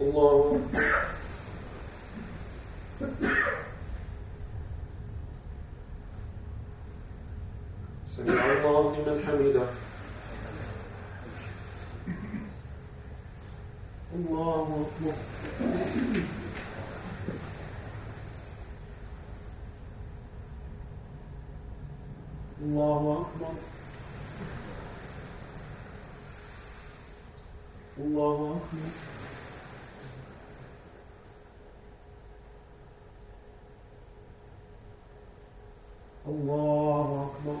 الله. سمع الله لمن حمده. الله أكبر الله أكبر الله أكبر الله أكبر